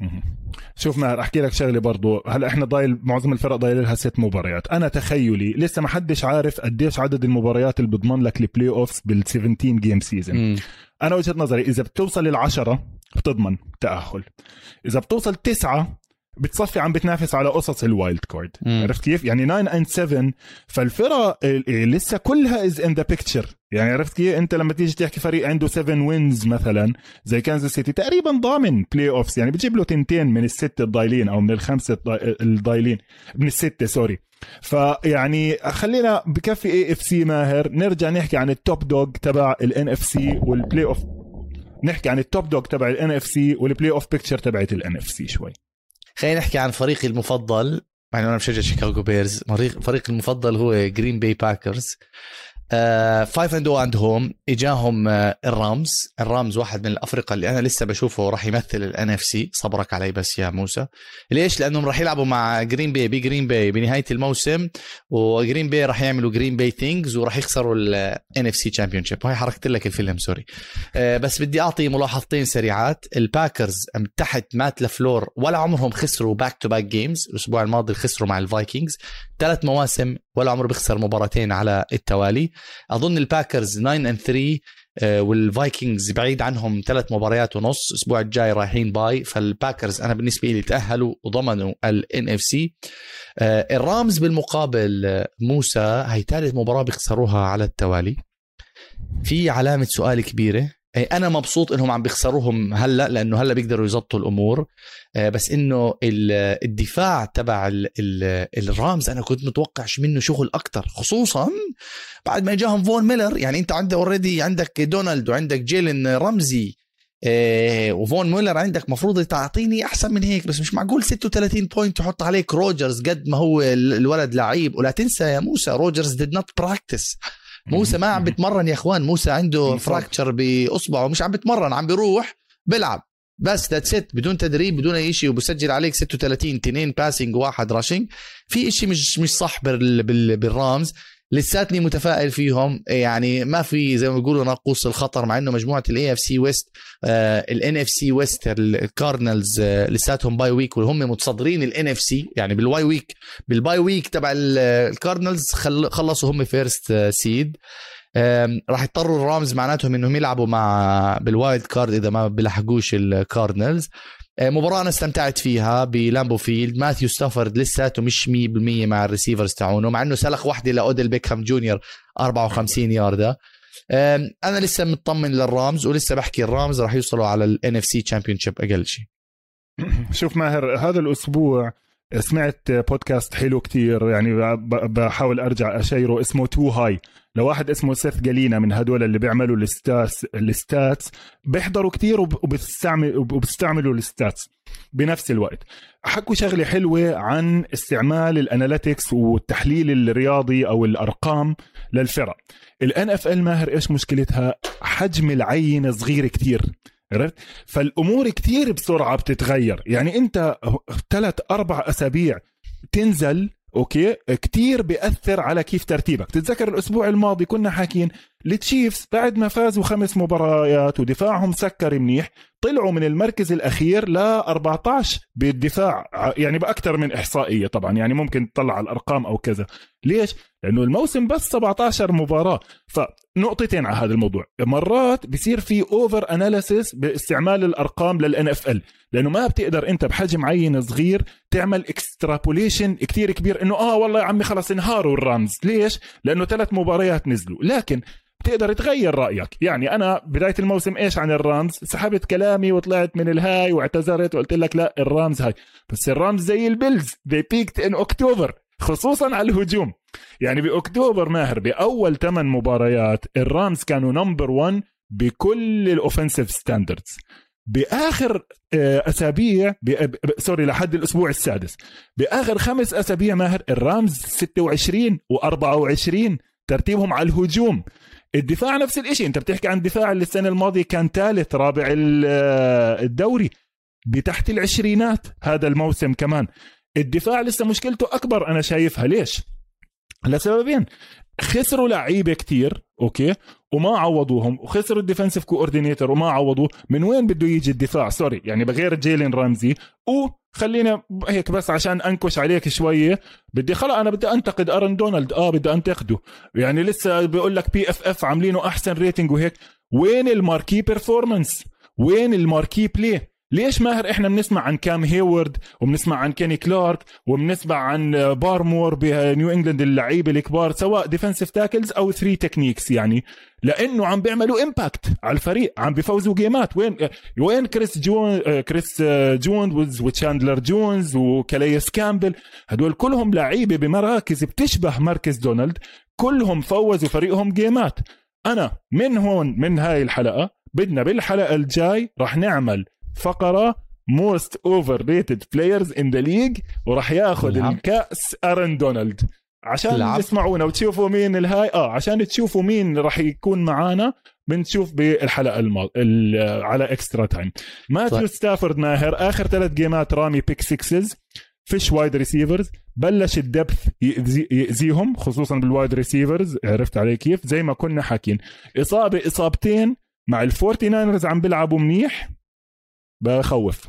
Speaker 2: شوف ما أحكي لك شغلة برضو. هلا إحنا ضايل معظم الفرق ضايل لها ست مباريات. أنا تخيلي لسه ما حدش عارف قديش عدد المباريات اللي بتضمن لك ال playoffs بال 17 game season أنا وجهة نظري إذا بتوصل للعشرة بتضمن تأهل. إذا بتوصل تسعة بتصفي عم بتنافس على قصص ال wild card. عرفت كيف؟ يعني 9 and 7 فالفرق لسه كلها is in the picture يعني عرفت كيف؟ انت لما تيجي تحكي فريق عنده 7 wins مثلا زي كانزاس سيتي تقريبا ضامن playoffs يعني بتجيب له تنتين من الست الضايلين أو من الخمسه الضايلين. من الستة سوري فيعني خلينا بكفي AFC ماهر نرجع نحكي عن ال top dog تبع ال NFC وال playoff نحكي عن ال top dog تبع ال NFC وال playoff picture تبعت ال NFC شوي.
Speaker 1: خلينا نحكي عن فريقي المفضل. يعني أنا بشجع شيكاغو بيرز. فريق المفضل هو جرين باي باكرز 5 and and home إجاهم آه، الرامز. الرامز واحد من الأفرقة اللي أنا لسه بشوفه راح يمثل ال NFC صبرك علي بس يا موسى. ليش؟ لأنهم راح يلعبوا مع جرين باي بجرين باي بنهاية الموسم وجرين باي راح يعملوا جرين باي things وراح يخسروا ال NFC championship هاي حرقت لك الفيلم سوري. آه، بس بدي أعطي ملاحظتين سريعات. الباكرز تحت مات لفلور ولا عمرهم خسروا back to back games الأسبوع الماضي خسروا مع الفايكنجز ثلاث مواسم ولا عمره بيخسر مباراتين على التوالي. أظن الباكرز 9 and 3 والفايكنجز بعيد عنهم ثلاث مباريات ونص الأسبوع الجاي رايحين bye فالباكرز أنا بالنسبة لي تأهلوا وضمنوا ال NFC. الرامز بالمقابل آه، موسى هي ثالث مباراة بيخسروها على التوالي. في علامة سؤال كبيرة. أنا مبسوط إنهم عم بيخسروهم هلأ لأنه هلأ بيقدروا يزبطوا الأمور. آه، بس إنه الدفاع تبع الرامز أنا كنت متوقعش منه شغل أكثر خصوصا بعد ما جاهم فون ميلر. يعني أنت عندك already عندك دونالد وعندك جيلن رمزي. آه، وفون ميلر عندك مفروض تعطيني أحسن من هيك بس مش معقول 36 point تحط عليك روجرز قد ما هو الولد لعيب. ولا تنسى يا موسى روجرز did not practice موسى ما عم بتمرن يا إخوان. موسى عنده fracture بأصبعه. مش عم بتمرن عم بيروح بيلعب. بس that's it بدون تدريب بدون أي شيء وبسجل عليك 36 اثنين passing وواحد rushing في شيء مش مش صح بالرامز. لساتني متفائل فيهم. يعني ما في زي ما بيقولوا ناقوس الخطر مع إنه مجموعة ال AFC West ال NFC West الكاردنالز لساتهم bye week وهم متصدرين ال NFC يعني بال bye week بال bye week تبع الكاردنالز خلصوا هم first seed راح يضطروا الرامز معناتهم إنهم يلعبوا مع بال wild card إذا ما بيلحقوش الكاردنالز آه، مباراة أنا استمتعت فيها بلامبو فيلد. ماثيو ستافورد لساته مش 100% مع ال receivers تاعونه مع إنه سلخ وحدة لأوديل بيكهام جونيور 54 ياردة. أنا لسه مطمن للرامز ولسه بحكي الرامز راح يوصلوا على ال NFC أقل شيء.
Speaker 2: شوف ماهر هذا الأسبوع سمعت بودكاست حلو كتير يعني بحاول أرجع أشيره اسمه Too High لواحد اسمه سيث جالينا من هدول اللي بيعملوا ال stats ال stats بيحضروا كتير وبستعمل وبستعملوا ال stats بنفس الوقت. حكوا شغلة حلوة عن استعمال ال analytics والتحليل الرياضي أو الأرقام للفرق. ال NFL ماهر إيش مشكلتها؟ حجم العينه صغير كتير. عرفت؟ فالأمور كتير بسرعة بتتغير. يعني أنت ثلاث أربع أسابيع تنزل okay؟ كتير بيأثر على كيف ترتيبك. تتذكر الأسبوع الماضي كنا حاكين التشيفز بعد ما فازوا خمس مباريات ودفاعهم سكر منيح طلعوا من المركز الأخير ل 14 بالدفاع يعني بأكثر من إحصائية طبعا يعني ممكن تطلع على الأرقام أو كذا. ليش؟ لأنه الموسم بس 17 مباراة. فنقطتين على هذا الموضوع. مرات بصير في over analysis باستعمال الأرقام لل NFL لأنه ما بتقدر أنت بحجم عين صغير تعمل extrapolation كتير كبير إنه آه والله يا عمي خلص انهاروا الرامز. ليش؟ لأنه ثلاث مباريات نزلوا. لكن بتقدر تغير رأيك. يعني أنا بداية الموسم إيش عن الرامز؟ سحبت كلامي وطلعت من ال high واعتذرت وقلت لك لا الرامز هاي. بس الرامز زي البيلز they peaked in اكتوبر خصوصا على الهجوم. يعني بأكتوبر ماهر بأول ثمان مباريات الرامز كانوا number 1 بكل ال offensive standards بآخر آه، أسابيع سوري لحد الأسبوع السادس. بآخر خمس أسابيع ماهر الرامز 26 و24 ترتيبهم على الهجوم. الدفاع نفس الشيء أنت بتحكي عن دفاع اللي السنة الماضية كان ثالث رابع آه، الدوري بتحت العشرينات هذا الموسم كمان. الدفاع لسه مشكلته أكبر أنا شايفها. ليش؟ لسببين. خسروا لعيبة كتير okay؟ وما عوضوهم. وخسروا ال defensive coordinator وما عوضوه. من وين بده يجي الدفاع؟ سوري يعني بغير جيلين رامزي وخلينا هيك بس عشان أنكش عليك شوية. بدي خلص أنا بدي أنتقد أرن دونالد. آه بدي أنتقده. يعني لسه بيقول لك PFF عاملينه أحسن rating وهيك. وين ال marquee performance وين ال marquee play ليش ماهر إحنا بنسمع عن كام هيورد وبنسمع عن كيني كلارك وبنسمع عن بارمور بنيو إنجلاند اللعيبة الكبار سواء defensive tackles أو three techniques يعني. لأنه عم بيعملوا impact على الفريق عم بيفوزوا جيمات وين وين كريس جون كريس جونز وتشاندلر جونز وكاليس كامبل؟ هدول كلهم لعيبة بمراكز بتشبه مركز دونالد. كلهم فوزوا فريقهم جيمات أنا من هون من هاي الحلقة بدنا بالحلقة الجاي رح نعمل فقرة most overrated players in the league وراح ياخذ نعم. الكأس آرون دونالد عشان
Speaker 1: لعب.
Speaker 2: تسمعونا وتشوفوا مين الهاي آه عشان تشوفوا مين راح يكون معانا بنشوف بالحلقة الماض... ال- على extra time ماثيو. ستافورد ماهر آخر ثلاث جيمات رامي pick sixes فيش wide receivers بلش ال depth يأذي يأذيهم خصوصا بال wide receivers عرفت علي كيف زي ما كنا حاكين إصابة إصابتين مع الفورتي ناينرز عم بيلعبوا منيح بخوف.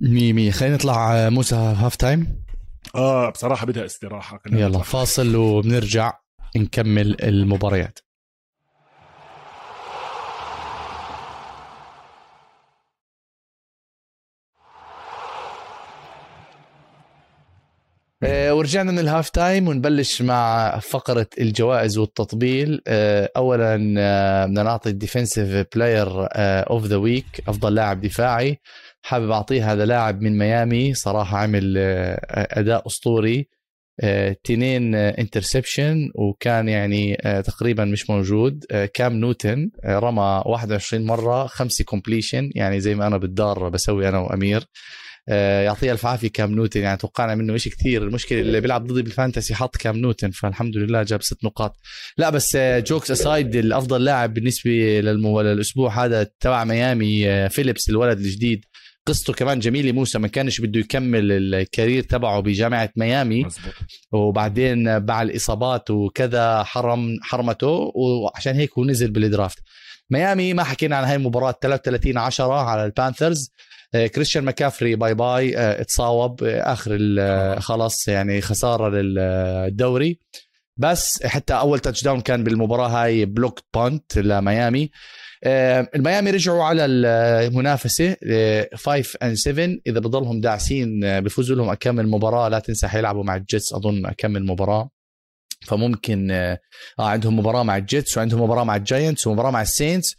Speaker 1: مية مية خلينا نطلع آه، موسى half time.
Speaker 2: آه بصراحة بدها استراحة
Speaker 1: يلا. فاصل وبنرجع نكمل المباريات. ورجعنا من ال half time ونبلش مع فقرة الجوائز والتطبيل. آه، أولا آه، بدنا نعطي ال defensive player of the week أفضل لاعب دفاعي. حابب أعطيه هذا لاعب من ميامي. صراحة عمل آه، أداء أسطوري. آه، تنين interception وكان يعني آه، تقريبا مش موجود. آه، كام نوتن آه، رمى 21 مرة خمسة completion يعني زي ما أنا بالدار بسوي أنا وأمير. آه، يعطيه ألف عافية كام نوتن. يعني توقعنا منه شيء كثير. المشكلة اللي بيلعب ضدي بال fantasy حط كام نوتن. فالحمد لله جاب ست نقاط. لا بس jokes aside الأفضل لاعب بالنسبة للمو... للأسبوع هذا تبع ميامي آه، فيليبس الولد الجديد. قصته كمان جميلة موسى ما كانش بده يكمل ال career تبعه بجامعة ميامي.
Speaker 2: مزبوط.
Speaker 1: وبعدين مع الإصابات وكذا حرم حرمته. وعشان هيك هو نزل بال draft. ميامي ما حكينا عن هاي المباراة. 33 10 على البانثرز. آه، كريستيان ماكافري bye bye. آه، اتصاوب. آه، آخر آه، خلاص يعني خسارة للدوري بس حتى أول touchdown كان بالمباراة هاي blocked punt لميامي. آه، الميامي رجعوا على المنافسة 5 and 7 إذا بضلهم داعسين آه، بفوزوا لهم أكمل مباراة. لا تنسى حيلعبوا مع الجيتس أظن أكمل مباراة. فممكن آه آه، عندهم مباراة مع الجيتس وعندهم مباراة مع الجاينتس ومباراة مع السينتس.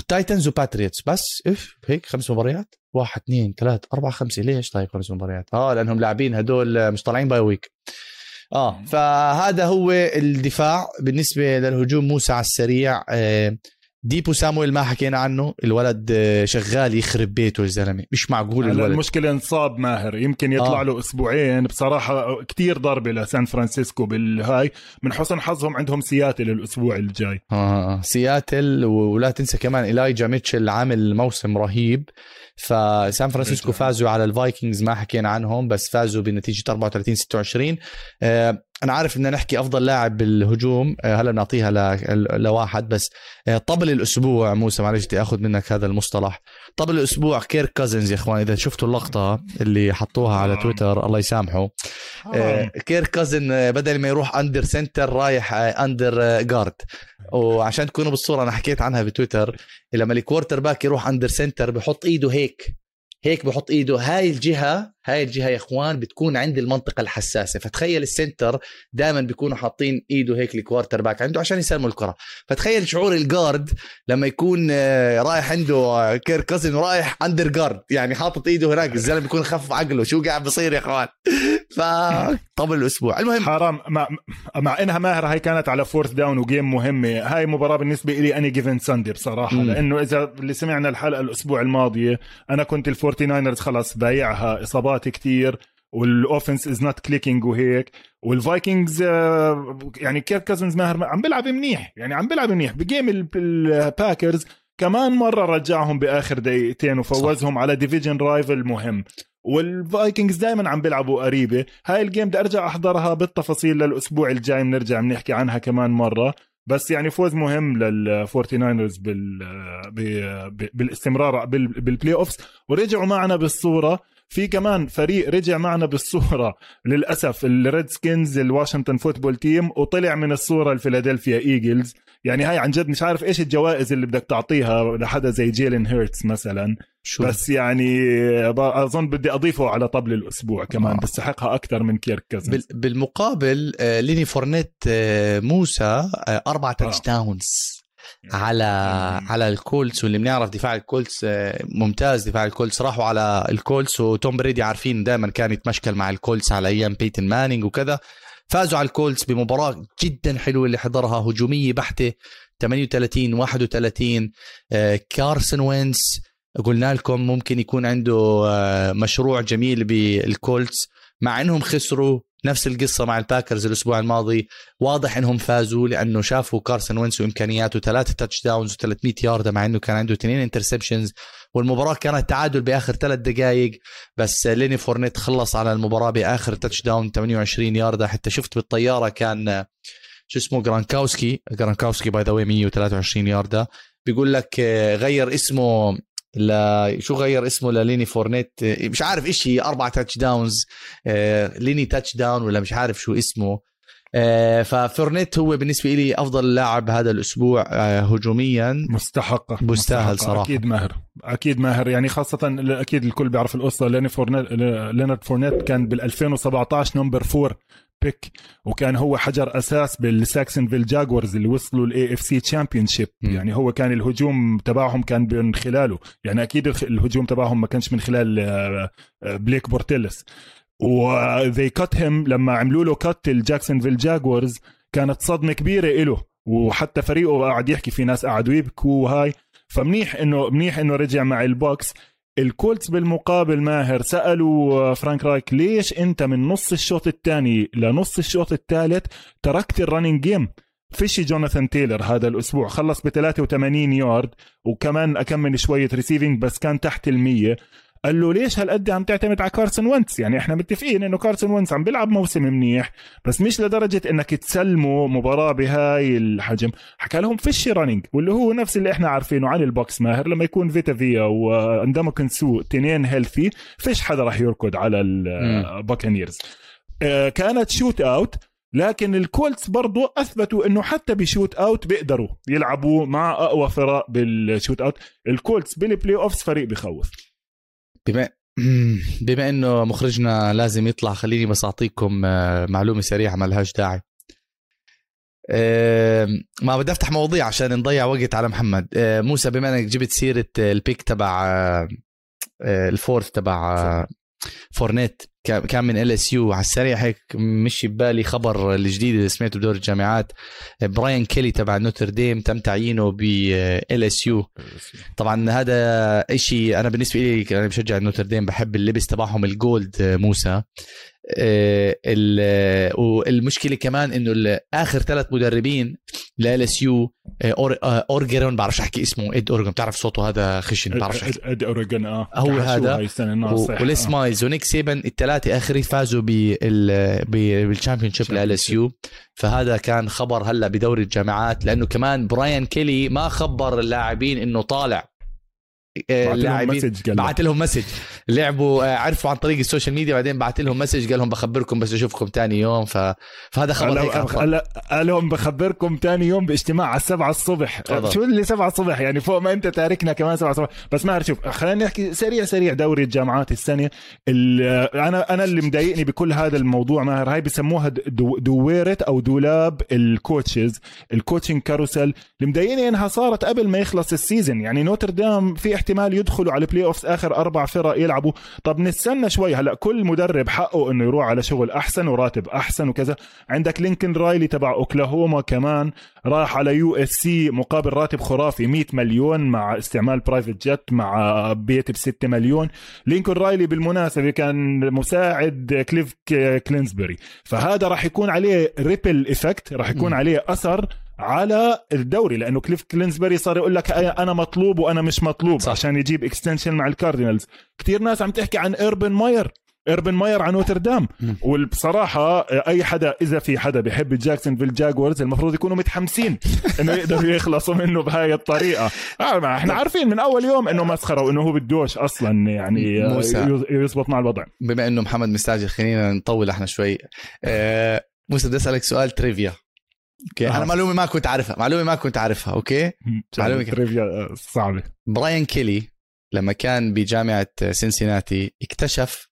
Speaker 1: والتايتنز وباتريوتس بس if هيك خمس مباريات. واحد اثنين ثلاث أربع خمسة. ليش طيب خمس مباريات؟ آه لأنهم لاعبين هدول آه، مش طالعين bye week آه فهذا هو الدفاع بالنسبة للهجوم. موسى على السريع آه، ديبو سامويل ما حكينا عنه. الولد آه، شغال يخرب بيته الزلمه مش معقول
Speaker 2: هلا
Speaker 1: الولد.
Speaker 2: المشكلة انصاب ماهر. يمكن يطلع
Speaker 1: آه.
Speaker 2: له أسبوعين. بصراحة كتير ضربة لسان فرانسيسكو بالهاي. من حسن حظهم عندهم سياتل الأسبوع الجاي.
Speaker 1: آه سياتل ولا تنسى كمان إلايجا ميتشل عامل موسم رهيب. فسان فرانسيسكو. فازوا على الفايكنجز ما حكينا عنهم بس فازوا بنتيجة 34 26 آه أنا عارف بدنا نحكي أفضل لاعب بالهجوم آه هلا بنعطيها لواحد بس آه طبل الأسبوع موسى معلش بدي آخذ منك هذا المصطلح طبل الأسبوع كيرك كازنز يا إخوان إذا شفتوا اللقطة اللي حطوها على
Speaker 2: آه.
Speaker 1: تويتر الله يسامحه. آه، كيرك كازنز آه، بدل ما يروح under center رايح آه، under آه، guard وعشان تكونوا بالصورة أنا حكيت عنها بتويتر لما ال quarterback يروح under center بحط إيده هيك. هيك بحط إيده. هاي الجهة هاي الجهة يا إخوان بتكون عند المنطقة الحساسة. فتخيل ال center دائما بيكونوا حاطين إيده هيك ال quarterback عنده عشان يسلموا الكرة. فتخيل شعور ال guard لما يكون آه، رايح عنده آه، كيرك كازنز ورايح under guard. يعني حاطط إيده هناك الزلمة بيكون خف عقله. شو قاعد بصير يا إخوان؟ فطبل الأسبوع. المهم.
Speaker 2: حرام. مع, مع إنها ماهر هاي كانت على fourth down و game مهمة. هاي مباراة بالنسبة لي any given Sunday بصراحة.
Speaker 1: مم.
Speaker 2: لأنه إذا اللي سمعنا الحلقة الأسبوع الماضية أنا كنت الفورتي ناينرز خلص بايعها. إصابات كتير وال offense is not clicking وهيك. والفايكنجز آه، يعني كيرك كازنز ماهر؟ عم بيلعب منيح. يعني عم بيلعب منيح. ب game ال- الباكرز كمان مرة رجعهم بآخر دقيقتين وفوزهم على division rival مهم. والفايكنجز دائما عم بيلعبوا قريبة. هاي ال game بدي أرجع أحضرها بالتفاصيل للأسبوع الجاي بنرجع بنحكي عنها كمان مرة. بس يعني فوز مهم للفورتي ناينرز بال بالاستمرار بال- بال playoffs ورجعوا معنا بالصورة. في كمان فريق رجع معنا بالصورة للأسف الريد سكينز الواشنطن فوتبول تيم وطلع من الصورة الفيلادلفيا إيجلز. يعني هاي عن جد مش عارف إيش الجوائز اللي بدك تعطيها لحدا زي جيلين هيرتس مثلا.
Speaker 1: شو؟
Speaker 2: بس يعني أظن بدي أضيفه على طبل الأسبوع كمان
Speaker 1: آه.
Speaker 2: بستحقها أكثر من كيرك كازنز.
Speaker 1: بال- بالمقابل آه، ليني فورنيت آه، موسى آه، أربع touchdowns على على الكولتس واللي بنعرف دفاع الكولتس آه، ممتاز دفاع الكولتس. راحوا على الكولتس وتوم بريدي عارفين دائما كان يتمشكل مع الكولتس على أيام بيتن مانينج وكذا. فازوا على الكولتس بمباراة جدا حلوة اللي حضرها هجومية بحتة 38 31 آه، كارسون وينس قلنا لكم ممكن يكون عنده آه، مشروع جميل بالكولتس. مع إنهم خسروا نفس القصة مع الباكرز الأسبوع الماضي. واضح أنهم فازوا لأنه شافوا كارسون وينتس وإمكانياته ثلاثة touchdowns و300 ياردة مع أنه كان عنده اثنين interceptions والمباراة كانت تعادل بآخر ثلاث دقائق بس ليني فورنيت خلص على المباراة بآخر touchdown 28 ياردة حتى شفت بالطيارة كان شو اسمه جرانكاوسكي. جرانكاوسكي by the way 123 ياردة بيقول لك غير اسمه لا شو غير اسمه لليني فورنيت؟ مش عارف إشي أربعة touchdowns ليني touchdown ولا مش عارف شو اسمه. آه، ففورنيت هو بالنسبة لي أفضل لاعب هذا الأسبوع آه، هجوميا.
Speaker 2: مستحق
Speaker 1: مستاهل صراحة.
Speaker 2: أكيد ماهر. أكيد ماهر. يعني خاصة أكيد الكل بيعرف القصة. ليني فورنيت لينارد فورنيت كان بال 2017 number four pick وكان هو حجر أساس بالجاكسونفيل جاكورز اللي وصلوا ال AFC championship يعني هو كان الهجوم تبعهم كان من خلاله. يعني أكيد الهجوم تبعهم ما كانش من خلال آه، بليك بورتيلس و they cut him لما عملوا له cut الجاكسونفيل جاكورز كانت صدمة كبيرة له وحتى فريقه قاعد يحكي في ناس قعدوا يبكوا وهاي. فمنيح انه منيح إنه رجع مع البوكس. الكولتس بالمقابل ماهر. سألوا فرانك رايك ليش انت من نص الشوط الثاني لنص الشوط الثالث تركت ال running game؟ فيشي جوناثان تايلر هذا الأسبوع. خلص ب 83 يارد وكمان أكمل شوية receiving بس كان تحت ال100 قال له ليش هالقد عم تعتمد على كارسون وينتس؟ يعني إحنا متفقين إنه كارسون وينتس عم بيلعب موسم منيح بس مش لدرجة إنك تسلمه مباراة بهاي الحجم. حكى لهم فيش running واللي هو نفس اللي إحنا عارفينه عن البوكس ماهر لما يكون فيتا فيا وندامكونج سو تنين healthy فيش حدا راح يركض على الباكانيرز آه، كانت shootout لكن الكولتس برضو أثبتوا إنه حتى ب shootout بيقدروا يلعبوا مع أقوى فرق بال shootout الكولتس بال playoffs فريق بخوف.
Speaker 1: بما بما إنه مخرجنا لازم يطلع خليني بس أعطيكم آه، معلومة سريعة ما لهاش داعي. ما بدي أفتح مواضيع عشان نضيع وقت على محمد. آه، موسى بما إنك جبت سيرة ال pick تبع آه، ال fourth تبع فورنيت كان من LSU على السريع هيك مشي ببالي خبر الجديد اللي سمعته بدور الجامعات. براين كيلي تبع نوترديم تم تعيينه ب LSU طبعا هذا شيء أنا بالنسبة لي أنا بشجع نوترديم بحب اللبس تبعهم ال gold موسى. والمشكلة كمان إنه آخر ثلاث مدربين LSU اورجون بعرفش أحكي اسمه اد اورجون بتعرف صوته هذا خشن بعرفش
Speaker 2: أحكي. اد اورجون آه.
Speaker 1: هو هذا. وليس آه. مايلز ونيك سيبن الثلاثة اخر فازوا بال championship LSU فهذا كان خبر هلا بدوري الجامعات لأنه كمان براين كيلي ما خبر اللاعبين إنه طالع.
Speaker 2: اللاعبين
Speaker 1: بعت لهم message لعبوا آه، عرفوا عن طريق ال social media بعدين بعت لهم message قال لهم بخبركم بس أشوفكم ثاني يوم. ف... فهذا خبر هيك
Speaker 2: قال لهم بخبركم ثاني يوم باجتماع على 7 الصبح. فضل. شو اللي 7 الصبح؟ يعني فوق ما أنت تاركنا كمان 7 الصبح. بس ما شوف خلينا نحكي سريع سريع دوري الجامعات السنة. أنا أنا اللي مضايقني بكل هذا الموضوع ماهر هاي بسموها دو دويرة أو دولاب ال coaches ال coaching carousel اللي مضايقني إنها صارت قبل ما يخلص ال season يعني نوتردام في احتمال يدخلوا على ال playoff آخر أربع فرق يلعبوا. طب نستنى شوي. هلأ كل مدرب حقه إنه يروح على شغل أحسن وراتب أحسن وكذا. عندك لينكن رايلي تبع أوكلاهوما كمان راح على USC مقابل راتب خرافي 100 مليون مع استعمال private jet مع بيت ب 6 مليون. لينكن رايلي بالمناسبة كان مساعد كليف كينجزبري. فهذا راح يكون عليه ripple effect راح يكون عليه أثر على الدوري لأنه كليف كينجزبري صار يقول لك أنا مطلوب وأنا مش مطلوب صح. عشان يجيب extension مع الكاردينالز كثير ناس عم تحكي عن ايربن ماير ايربن ماير عن نوتردام والبصراحة أي حدا إذا في حدا بيحب جاكسون فيل جاكورز المفروض يكونوا متحمسين إنه يقدروا يخلصوا منه بهاي الطريقة. آه إحنا عارفين من أول يوم إنه مسخرة وإنه هو بدوش أصلا يعني موسى. يزبط مع الوضع.
Speaker 1: بما إنه محمد مستعجل خلينا نطول إحنا شوي. آه موسى بدي أسألك سؤال trivia okay آه. أنا معلومة ما كنت عارفها معلومة ما كنت عارفها okay؟
Speaker 2: معلومة trivia آه، صعبة.
Speaker 1: براين كيلي لما كان بجامعة سنسيناتي اكتشف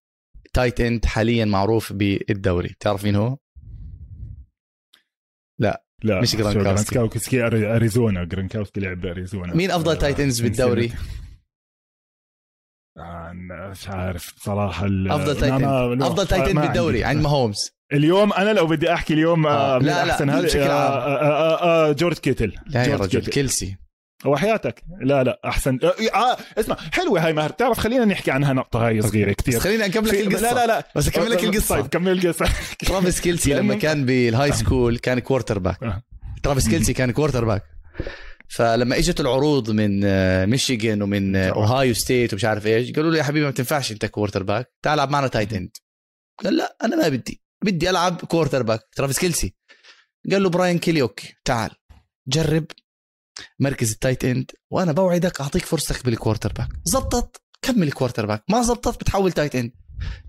Speaker 1: tight end حاليا معروف بالدوري. تعرف مين هو؟ لا
Speaker 2: لا مش جرانكاوسكي أريزونا جرانكاوسكي لعب بأريزونا.
Speaker 1: مين أفضل tight ends بالدوري؟
Speaker 2: مش عارف بصراحة
Speaker 1: أفضل tight أفضل tight end بالدوري عند ماهومز.
Speaker 2: اليوم أنا لو بدي أحكي اليوم آه. لا لا, لا آه آه آه آه جورج كيتل.
Speaker 1: لا يا رجل كيلسي.
Speaker 2: وحياتك لا لا أحسن. آه, آه اسمع حلوة هاي ماهر. بتعرف خلينا نحكي عنها نقطة هاي صغيرة كثير
Speaker 1: بس خليني أكمل لك القصة.
Speaker 2: لا لا لا.
Speaker 1: بس أكمل لك القصة.
Speaker 2: طيب كمل القصة
Speaker 1: ترافيس كيلسي لما كان بال high school كان quarterback
Speaker 2: آه.
Speaker 1: ترافيس كيلسي كان quarterback فلما إجت العروض من آه، ميشيغان ومن آه، أوهايو ستيت ومش عارف إيش قالوا له يا حبيبي ما تنفعش أنت quarterback تعال ألعب معنا tight end قال لا أنا ما بدي. بدي ألعب quarterback ترافيس كيلسي. قال له براين كيلي okay تعال جرب مركز ال tight end وأنا بوعدك أعطيك فرصتك بال quarterback زبطت كمل quarterback ما زبطت بتحول tight end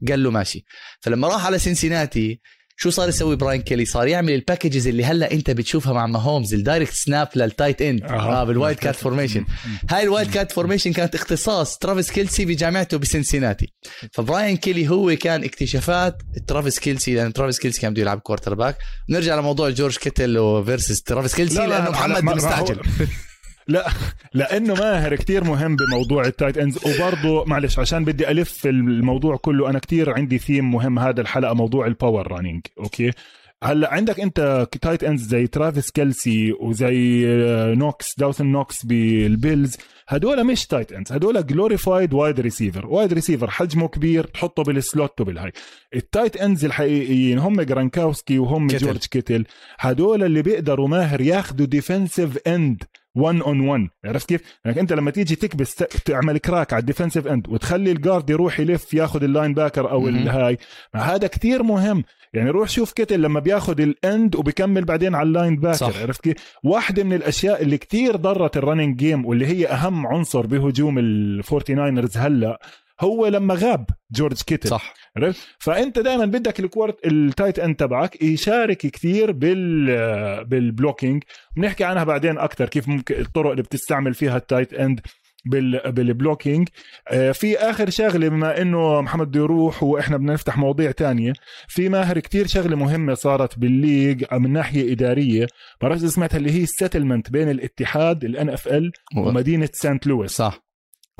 Speaker 1: قال له ماشي. فلما راح على سنسيناتي شو صار يسوي براين كيلي؟ صار يعمل ال packages اللي هلا انت بتشوفها مع ماهومز ال direct snap لل
Speaker 2: tight
Speaker 1: end. آه بال wildcat formation هاي ال wildcat formation كانت اختصاص ترافيس كيلسي بجامعته بسنسيناتي. فبراين كيلي هو كان اكتشف ترافيس كيلسي لأن ترافيس كيلسي كان بده يلعب quarterback نرجع لموضوع جورج كيتل versus ترافيس كيلسي لأنه محمد مستعجل
Speaker 2: لا لأنه ماهر كتير مهم بموضوع ال tight ends. وبرضه معلش عشان بدي ألف الموضوع كله أنا كتير عندي ثيم مهم هذا الحلقة موضوع ال power running okay؟ هلأ عندك أنت tight ends زي ترافيس كيلسي وزي آه، نوكس داوسن نوكس بالبيلز هدول مش tight ends. هدول glorified wide receiver wide receiver حجمه كبير تحطه بال slot وبالهاي ال tight ends الحقيقيين هم جرانكاوسكي وهم
Speaker 1: كيتل.
Speaker 2: جورج كيتل. هدول اللي بيقدروا ماهر ياخذوا defensive end 1 on 1 عرفت كيف؟ يعني أنت لما تيجي تكبس تعمل crack على ال defensive end وتخلي ال guard يروح يلف ياخذ ال linebacker
Speaker 1: أو.
Speaker 2: الهاي هذا كتير مهم يعني روح شوف كيتل لما بياخذ ال end وبيكمل بعدين على ال linebacker
Speaker 1: صح.
Speaker 2: عرفت كيف؟ واحدة من الأشياء اللي كتير ضرت ال running game واللي هي أهم عنصر بهجوم الفورتي ناينرز هلأ هو لما غاب جورج كيتل.
Speaker 1: صح.
Speaker 2: عرفت؟ فأنت دائما بدك ال quart ال tight end تبعك يشارك كثير بال بال blocking. بنحكي عنها بعدين أكثر كيف ممكن الطرق اللي بتستعمل فيها ال tight end بال بال blocking. آه، في آخر شغلة بما إنه محمد بده يروح وإحنا بدنا نفتح مواضيع تانية في ماهر كتير شغلة مهمة صارت بال league من ناحية إدارية. ما بعرف إذا سمعتها اللي هي ال settlement بين الاتحاد ال NFL ومدينة سانت لويس.
Speaker 1: صح.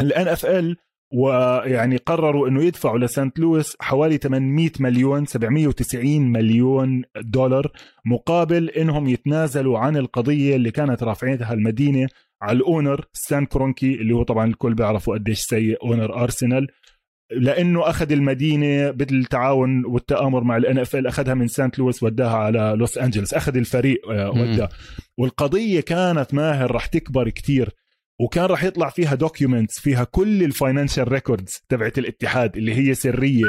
Speaker 2: ال NFL ويعني قرروا إنه يدفعوا لسانت لويس حوالي 800 مليون 790 مليون دولار مقابل إنهم يتنازلوا عن القضية اللي كانت رافعينها المدينة على ال owner ستان كرونكي اللي هو طبعا الكل بيعرفوا قديش سيء owner أرسنال لأنه أخذ المدينة بالتعاون والتآمر مع ال NFL أخذها من سانت لويس وداها على لوس أنجلوس أخذ الفريق آه،. وداه والقضية كانت ماهر رح تكبر كتير وكان راح يطلع فيها documents فيها كل ال financial records تبعت الاتحاد اللي هي سرية.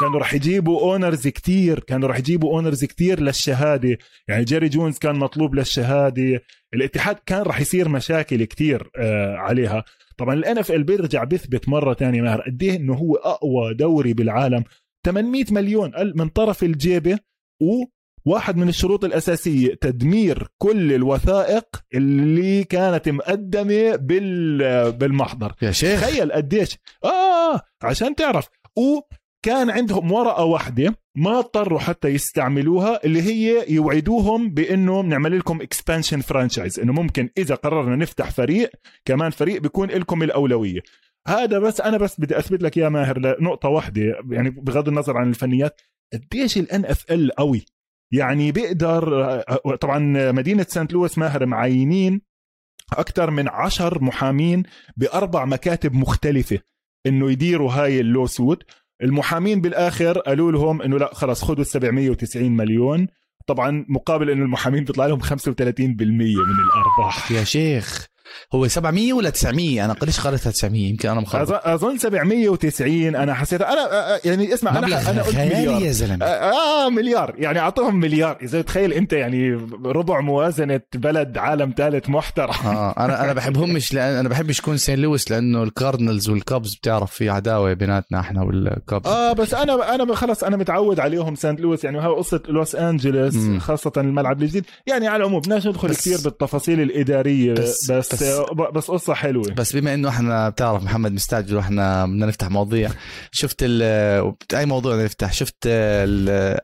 Speaker 2: كانوا راح يجيبوا owners كتير كانوا راح يجيبوا owners كتير للشهادة. يعني جيري جونز كان مطلوب للشهادة. الاتحاد كان راح يصير مشاكل كتير آه عليها. طبعا ال NFL بيرجع بيثبت مرة تانية ماهر قد إيه إنه هو أقوى دوري بالعالم. 800 مليون من طرف الجيبة وواحد من الشروط الأساسية تدمير كل الوثائق اللي كانت مقدمة بال بالمحضر.
Speaker 1: يا شيخ.
Speaker 2: تخيل قديش. آه عشان تعرف. وكان عندهم ورقة واحدة ما اضطروا حتى يستعملوها اللي هي يوعدوهم بإنه بنعمل لكم expansion franchise إنه ممكن إذا قررنا نفتح فريق كمان فريق بيكون لكم الأولوية. هذا بس أنا بس بدي أثبت لك يا ماهر لنقطة واحدة يعني بغض النظر عن الفنيات. قديش ال NFL قوي؟ يعني بيقدر طبعا مدينة سانت لويس ماهر معينين أكثر من عشر محامين بأربع مكاتب مختلفة إنه يديروا هاي ال lawsuit المحامين بالآخر قالوا لهم إنه لا خلص خذوا ال 790 مليون. طبعا مقابل إنه المحامين بيطلع لهم 35% من الأرباح.
Speaker 1: يا شيخ. هو 700 ولا 900 أنا قديش قريتها 900 يمكن أنا مخرب.
Speaker 2: أظن- اظن 790 أنا حسيت أنا آه، آه، يعني اسمع أنا
Speaker 1: مبلغ
Speaker 2: أنا قلت مليار.
Speaker 1: يا زلمة.
Speaker 2: آه مليار. يعني أعطوهم مليار. إذا تخيل أنت يعني ربع موازنة بلد عالم ثالث محترم.
Speaker 1: آه أنا أنا بحبهمش لأن أنا بحبش يكون سانت لويس لأنه الكاردنالز والكابز بتعرف في عداوة بيناتنا إحنا والكابز
Speaker 2: آه بس أنا أنا خلص أنا متعود عليهم سانت لويس. يعني هاي قصة لوس
Speaker 1: أنجلوس.
Speaker 2: خاصة الملعب الجديد. يعني على العموم بدناش ندخل كثير بالتفاصيل الإدارية
Speaker 1: بس-
Speaker 2: بس
Speaker 1: بس-
Speaker 2: بس, بس, قصة حلوة.
Speaker 1: بس بما إنه إحنا بتعرف محمد مستعجل وإحنا بدنا نفتح مواضيع شفت أي موضوع بدنا نفتح؟ شفت ال-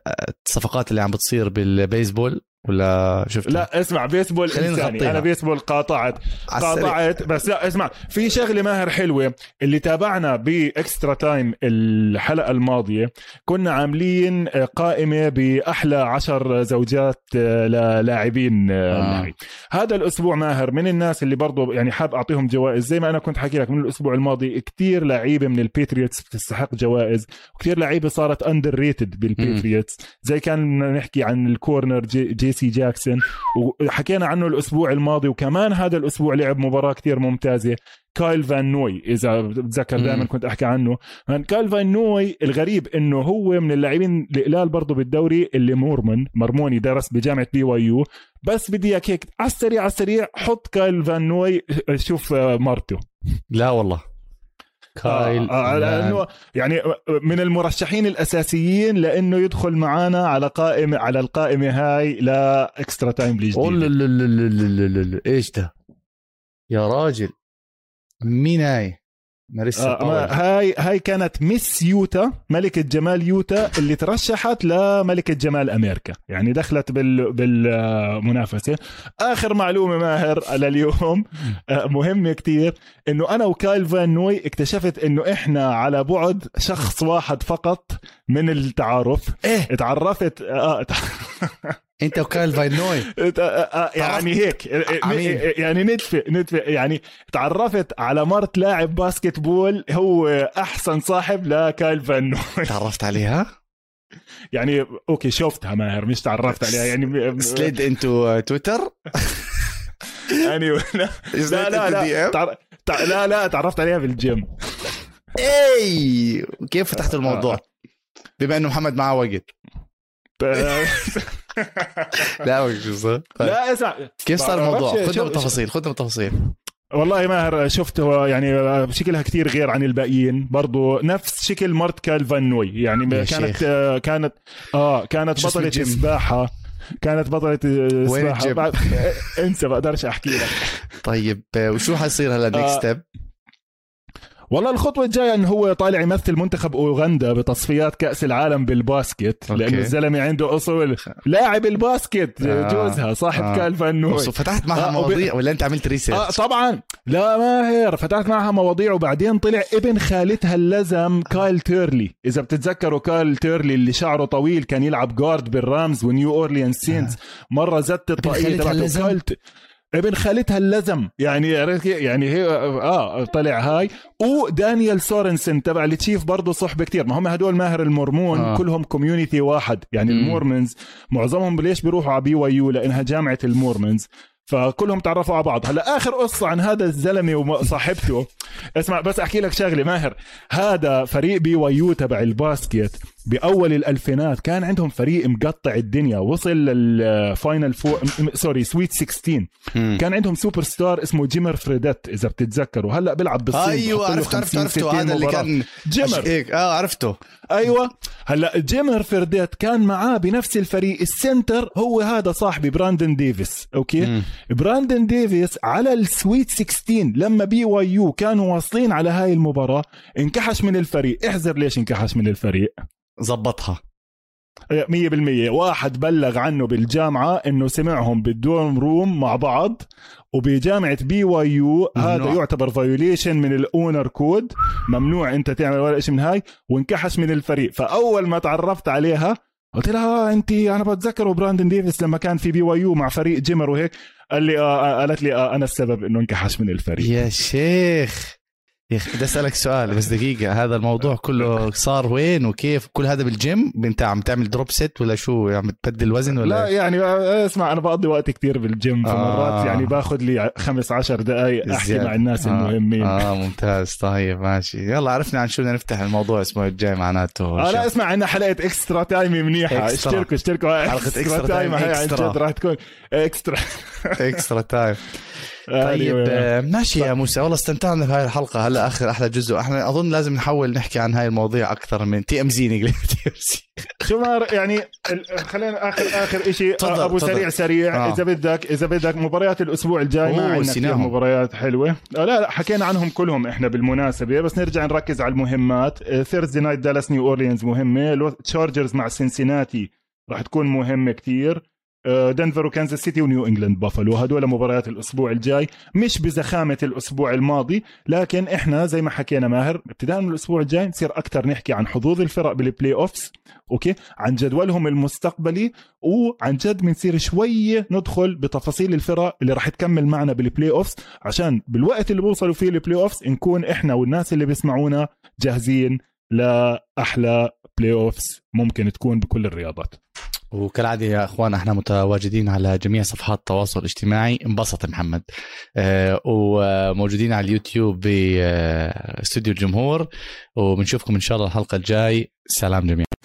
Speaker 1: الصفقات اللي عم بتصير بالبيسبول؟ ولا شفت
Speaker 2: لا اسمع بيسبول انساني. أنا بيسبول قاطعت. قاطعت بس لا اسمع في شغلة ماهر حلوة اللي تابعنا ب extra time الحلقة الماضية كنا عاملين قائمة بأحلى عشر زوجات للاعبين
Speaker 1: آه.
Speaker 2: آه. هذا الأسبوع ماهر من الناس اللي برضه يعني حاب أعطيهم جوائز زي ما أنا كنت حكي لك من الأسبوع الماضي كتير لعيبة من البيتريوتس بتستحق جوائز وكتير لعيبة صارت underrated بالبيتريوتس زي كان نحكي عن ال corner جي, جي سي جاكسون وحكينا عنه الأسبوع الماضي وكمان هذا الأسبوع لعب مباراة كتير ممتازة. كايل فان نوي إذا بتذكر. دائما كنت أحكي عنه. من كايل فان نوي الغريب إنه هو من اللاعبين القلال برضه بالدوري اللي Mormon مرموني درس بجامعة BYU. بس بدي إياك هيك على السريع على السريع حط كايل فان نوي شوف آه، مرته
Speaker 1: لا والله. كايل
Speaker 2: آه، آه، لأنه يعني من المرشحين الأساسيين لأنه يدخل معنا على قائمه على القائمة هاي ل extra time
Speaker 1: قول
Speaker 2: الجديد
Speaker 1: إيش ده؟ يا راجل. مين هاي؟ ماريسا
Speaker 2: آه. هاي هاي كانت Miss يوتا ملكة جمال يوتا اللي ترشحت لملكة جمال أمريكا يعني دخلت بال بالمنافسة. آخر معلومة ماهر لليوم. آه، مهمة كتير. إنه أنا وكايل فان نوي اكتشفت إنه إحنا على بعد شخص واحد فقط من التعارف.
Speaker 1: إيه.
Speaker 2: اتعرفت آه
Speaker 1: انت وكايل فان
Speaker 2: نوي آه، آه، يعني هيك
Speaker 1: عميل.
Speaker 2: يعني ندفع ندفع يعني تعرفت على مرت لاعب basketball هو أحسن صاحب لكايل فان نوي.
Speaker 1: تعرفت عليها؟
Speaker 2: يعني okay شفتها ماهر مش تعرفت عليها يعني
Speaker 1: slid into Twitter
Speaker 2: يعني لا لا لا لا, تعر... تع... لا لا تعرفت عليها بالجيم
Speaker 1: إي! كيف فتحت الموضوع؟ بما إنه محمد معاه وقت. لا؟ طيب.
Speaker 2: لا اسمع
Speaker 1: كيف صار الموضوع خذنا بالتفاصيل خذنا بالتفاصيل
Speaker 2: والله ماهر شفته يعني شكلها كتير غير عن الباقيين برضو نفس شكل مرت كال فان نوي يعني كانت. آه كانت آه كانت بطلة
Speaker 1: الجيم؟
Speaker 2: سباحة كانت بطلة آه،
Speaker 1: وين
Speaker 2: سباحة
Speaker 1: الجيم؟
Speaker 2: بعد... انسى بقدرش احكي لك
Speaker 1: طيب آه، وشو حيصير هلا next
Speaker 2: آه.
Speaker 1: step
Speaker 2: والله الخطوة الجاية إنه هو طالع يمثل منتخب أوغندا بتصفيات كأس العالم بال
Speaker 1: basket
Speaker 2: okay. لأنه الزلمة عنده أصول. لاعب ال basket
Speaker 1: آه.
Speaker 2: جوزها صاحب
Speaker 1: آه.
Speaker 2: كال فان نوي
Speaker 1: فتحت معها
Speaker 2: آه، وب-
Speaker 1: مواضيع ولا أنت عملت
Speaker 2: آه
Speaker 1: research
Speaker 2: طبعا. لا ماهر فتحت معها مواضيع وبعدين طلع ابن خالتها اللزم كايل تيرلي. إذا بتتذكروا كايل تيرلي اللي شعره طويل كان يلعب guard بال Rams ونيو اورليانز Saints. مرة زت الطاقية
Speaker 1: خالتها
Speaker 2: تبعته؟ كايل ابن خالتها اللزم يعني؟ يعني هي آه طلع هاي ودانيال سورنسن تبع التشيف برضه صحبه كتير ما هم هدول ماهر المورمون.
Speaker 1: آه.
Speaker 2: كلهم community واحد يعني
Speaker 1: مم.
Speaker 2: ال Mormons معظمهم ليش بيروحوا على BYU لأنها جامعة ال Mormons فكلهم تعرفوا على بعض هلا آخر قصة عن هذا الزلمة وصاحبته اسمع بس أحكي لك شغلة ماهر هذا فريق BYU تبع الباسكت بأول الألفينات كان عندهم فريق مقطع الدنيا. وصل لل Final Fo م- sorry Sweet 16 كان عندهم سوبر ستار اسمه جيمر فريدت إذا بتتذكروا. هلأ بيلعب بالصين أيوه
Speaker 1: عرفت عرفت
Speaker 2: 50
Speaker 1: عرفته.
Speaker 2: 60
Speaker 1: هذا اللي. كان
Speaker 2: جيمر.
Speaker 1: هيك آه عرفته.
Speaker 2: أيوه. هلأ جيمر فرديت كان معاه بنفس الفريق ال center هو هذا صاحبي براندن ديفيس. okay؟
Speaker 1: مم.
Speaker 2: براندن ديفيس على ال Sweet 16 لما BYU كانوا واصلين على هاي المباراة انكحش من الفريق. احذر ليش انكحش من الفريق.
Speaker 1: زبطها
Speaker 2: مية بالمية. واحد بلغ عنه بالجامعة إنه سمعهم بال dorm room مع بعض وبجامعة BYU هذا. يعتبر violation من ال honor code ممنوع إنت تعمل ولا شيء من هاي وانكحش من الفريق. فأول ما تعرفت عليها قلت لها انت أنا بتذكر براندن ديفيس لما كان في BYU مع فريق جيمر وهيك. قال لي آه آه، قالت لي آه أنا السبب إنه انكحش من الفريق.
Speaker 1: يا شيخ. يا أخي بدي أسألك سؤال بس دقيقة. هذا الموضوع كله صار وين وكيف؟ كل هذا بالجيم؟ أنت عم تعمل drop set ولا شو؟ عم تبدل وزن
Speaker 2: لا
Speaker 1: ولا
Speaker 2: يعني آه، اسمع أنا بقضي وقت كتير بالجيم فمرات
Speaker 1: آه.
Speaker 2: يعني باخذ لي خمس عشر دقائق
Speaker 1: أحكي.
Speaker 2: مع الناس
Speaker 1: آه.
Speaker 2: المهمين.
Speaker 1: آه ممتاز. طيب ماشي. يلا عرفنا عن شو بدنا نفتح الموضوع الأسبوع الجاي معناته.
Speaker 2: آه لا اسمع عندنا حلقه extra time منيحة.
Speaker 1: extra.
Speaker 2: اشتركوا اشتركوا.
Speaker 1: حلقة extra time
Speaker 2: هاي عن. جد راح تكون اكسترا
Speaker 1: اكسترا تايم طيب آه، ماشي يا موسى والله استمتعنا بهاي الحلقة. هلا اخر أحلى جزء. إحنا أظن لازم نحاول نحكي عن هاي المواضيع أكثر من TMZ نقلب TMZ
Speaker 2: شو ما يعني خلينا اخر آخر شيء
Speaker 1: تفضل، أبو.
Speaker 2: سريع سريع.
Speaker 1: آه.
Speaker 2: إذا بدك إذا بدك مباريات الأسبوع الجاي ما عندنا كثير. مباريات حلوة. آه، لا لا حكينا عنهم كلهم إحنا بالمناسبة. بس نرجع نركز على المهمات. Thursday night دالاس نيو اورليانز مهمة. Chargers مع سنسيناتي راح تكون مهمة كتير آه، دنفر وكانزاس سيتي ونيو إنجلاند بافلو هدول مباريات الأسبوع الجاي. مش بزخامة الأسبوع الماضي لكن إحنا زي ما حكينا ماهر ابتداء من الأسبوع الجاي نصير أكثر نحكي عن حظوظ الفرق بال playoffs okay؟ عن جدولهم المستقبلي وعن جد بنصير شوي ندخل بتفاصيل الفرق اللي راح تكمل معنا بال playoffs عشان بالوقت اللي بوصلوا فيه ال playoffs نكون إحنا والناس اللي بيسمعونا جاهزين لأحلى playoffs ممكن تكون بكل الرياضات.
Speaker 1: وكالعادة يا أخوان إحنا متواجدين على جميع صفحات التواصل الاجتماعي. انبسط محمد. آه وموجودين على اليوتيوب باستوديو الجمهور. وبنشوفكم إن شاء الله الحلقة الجاي. سلام جميعا.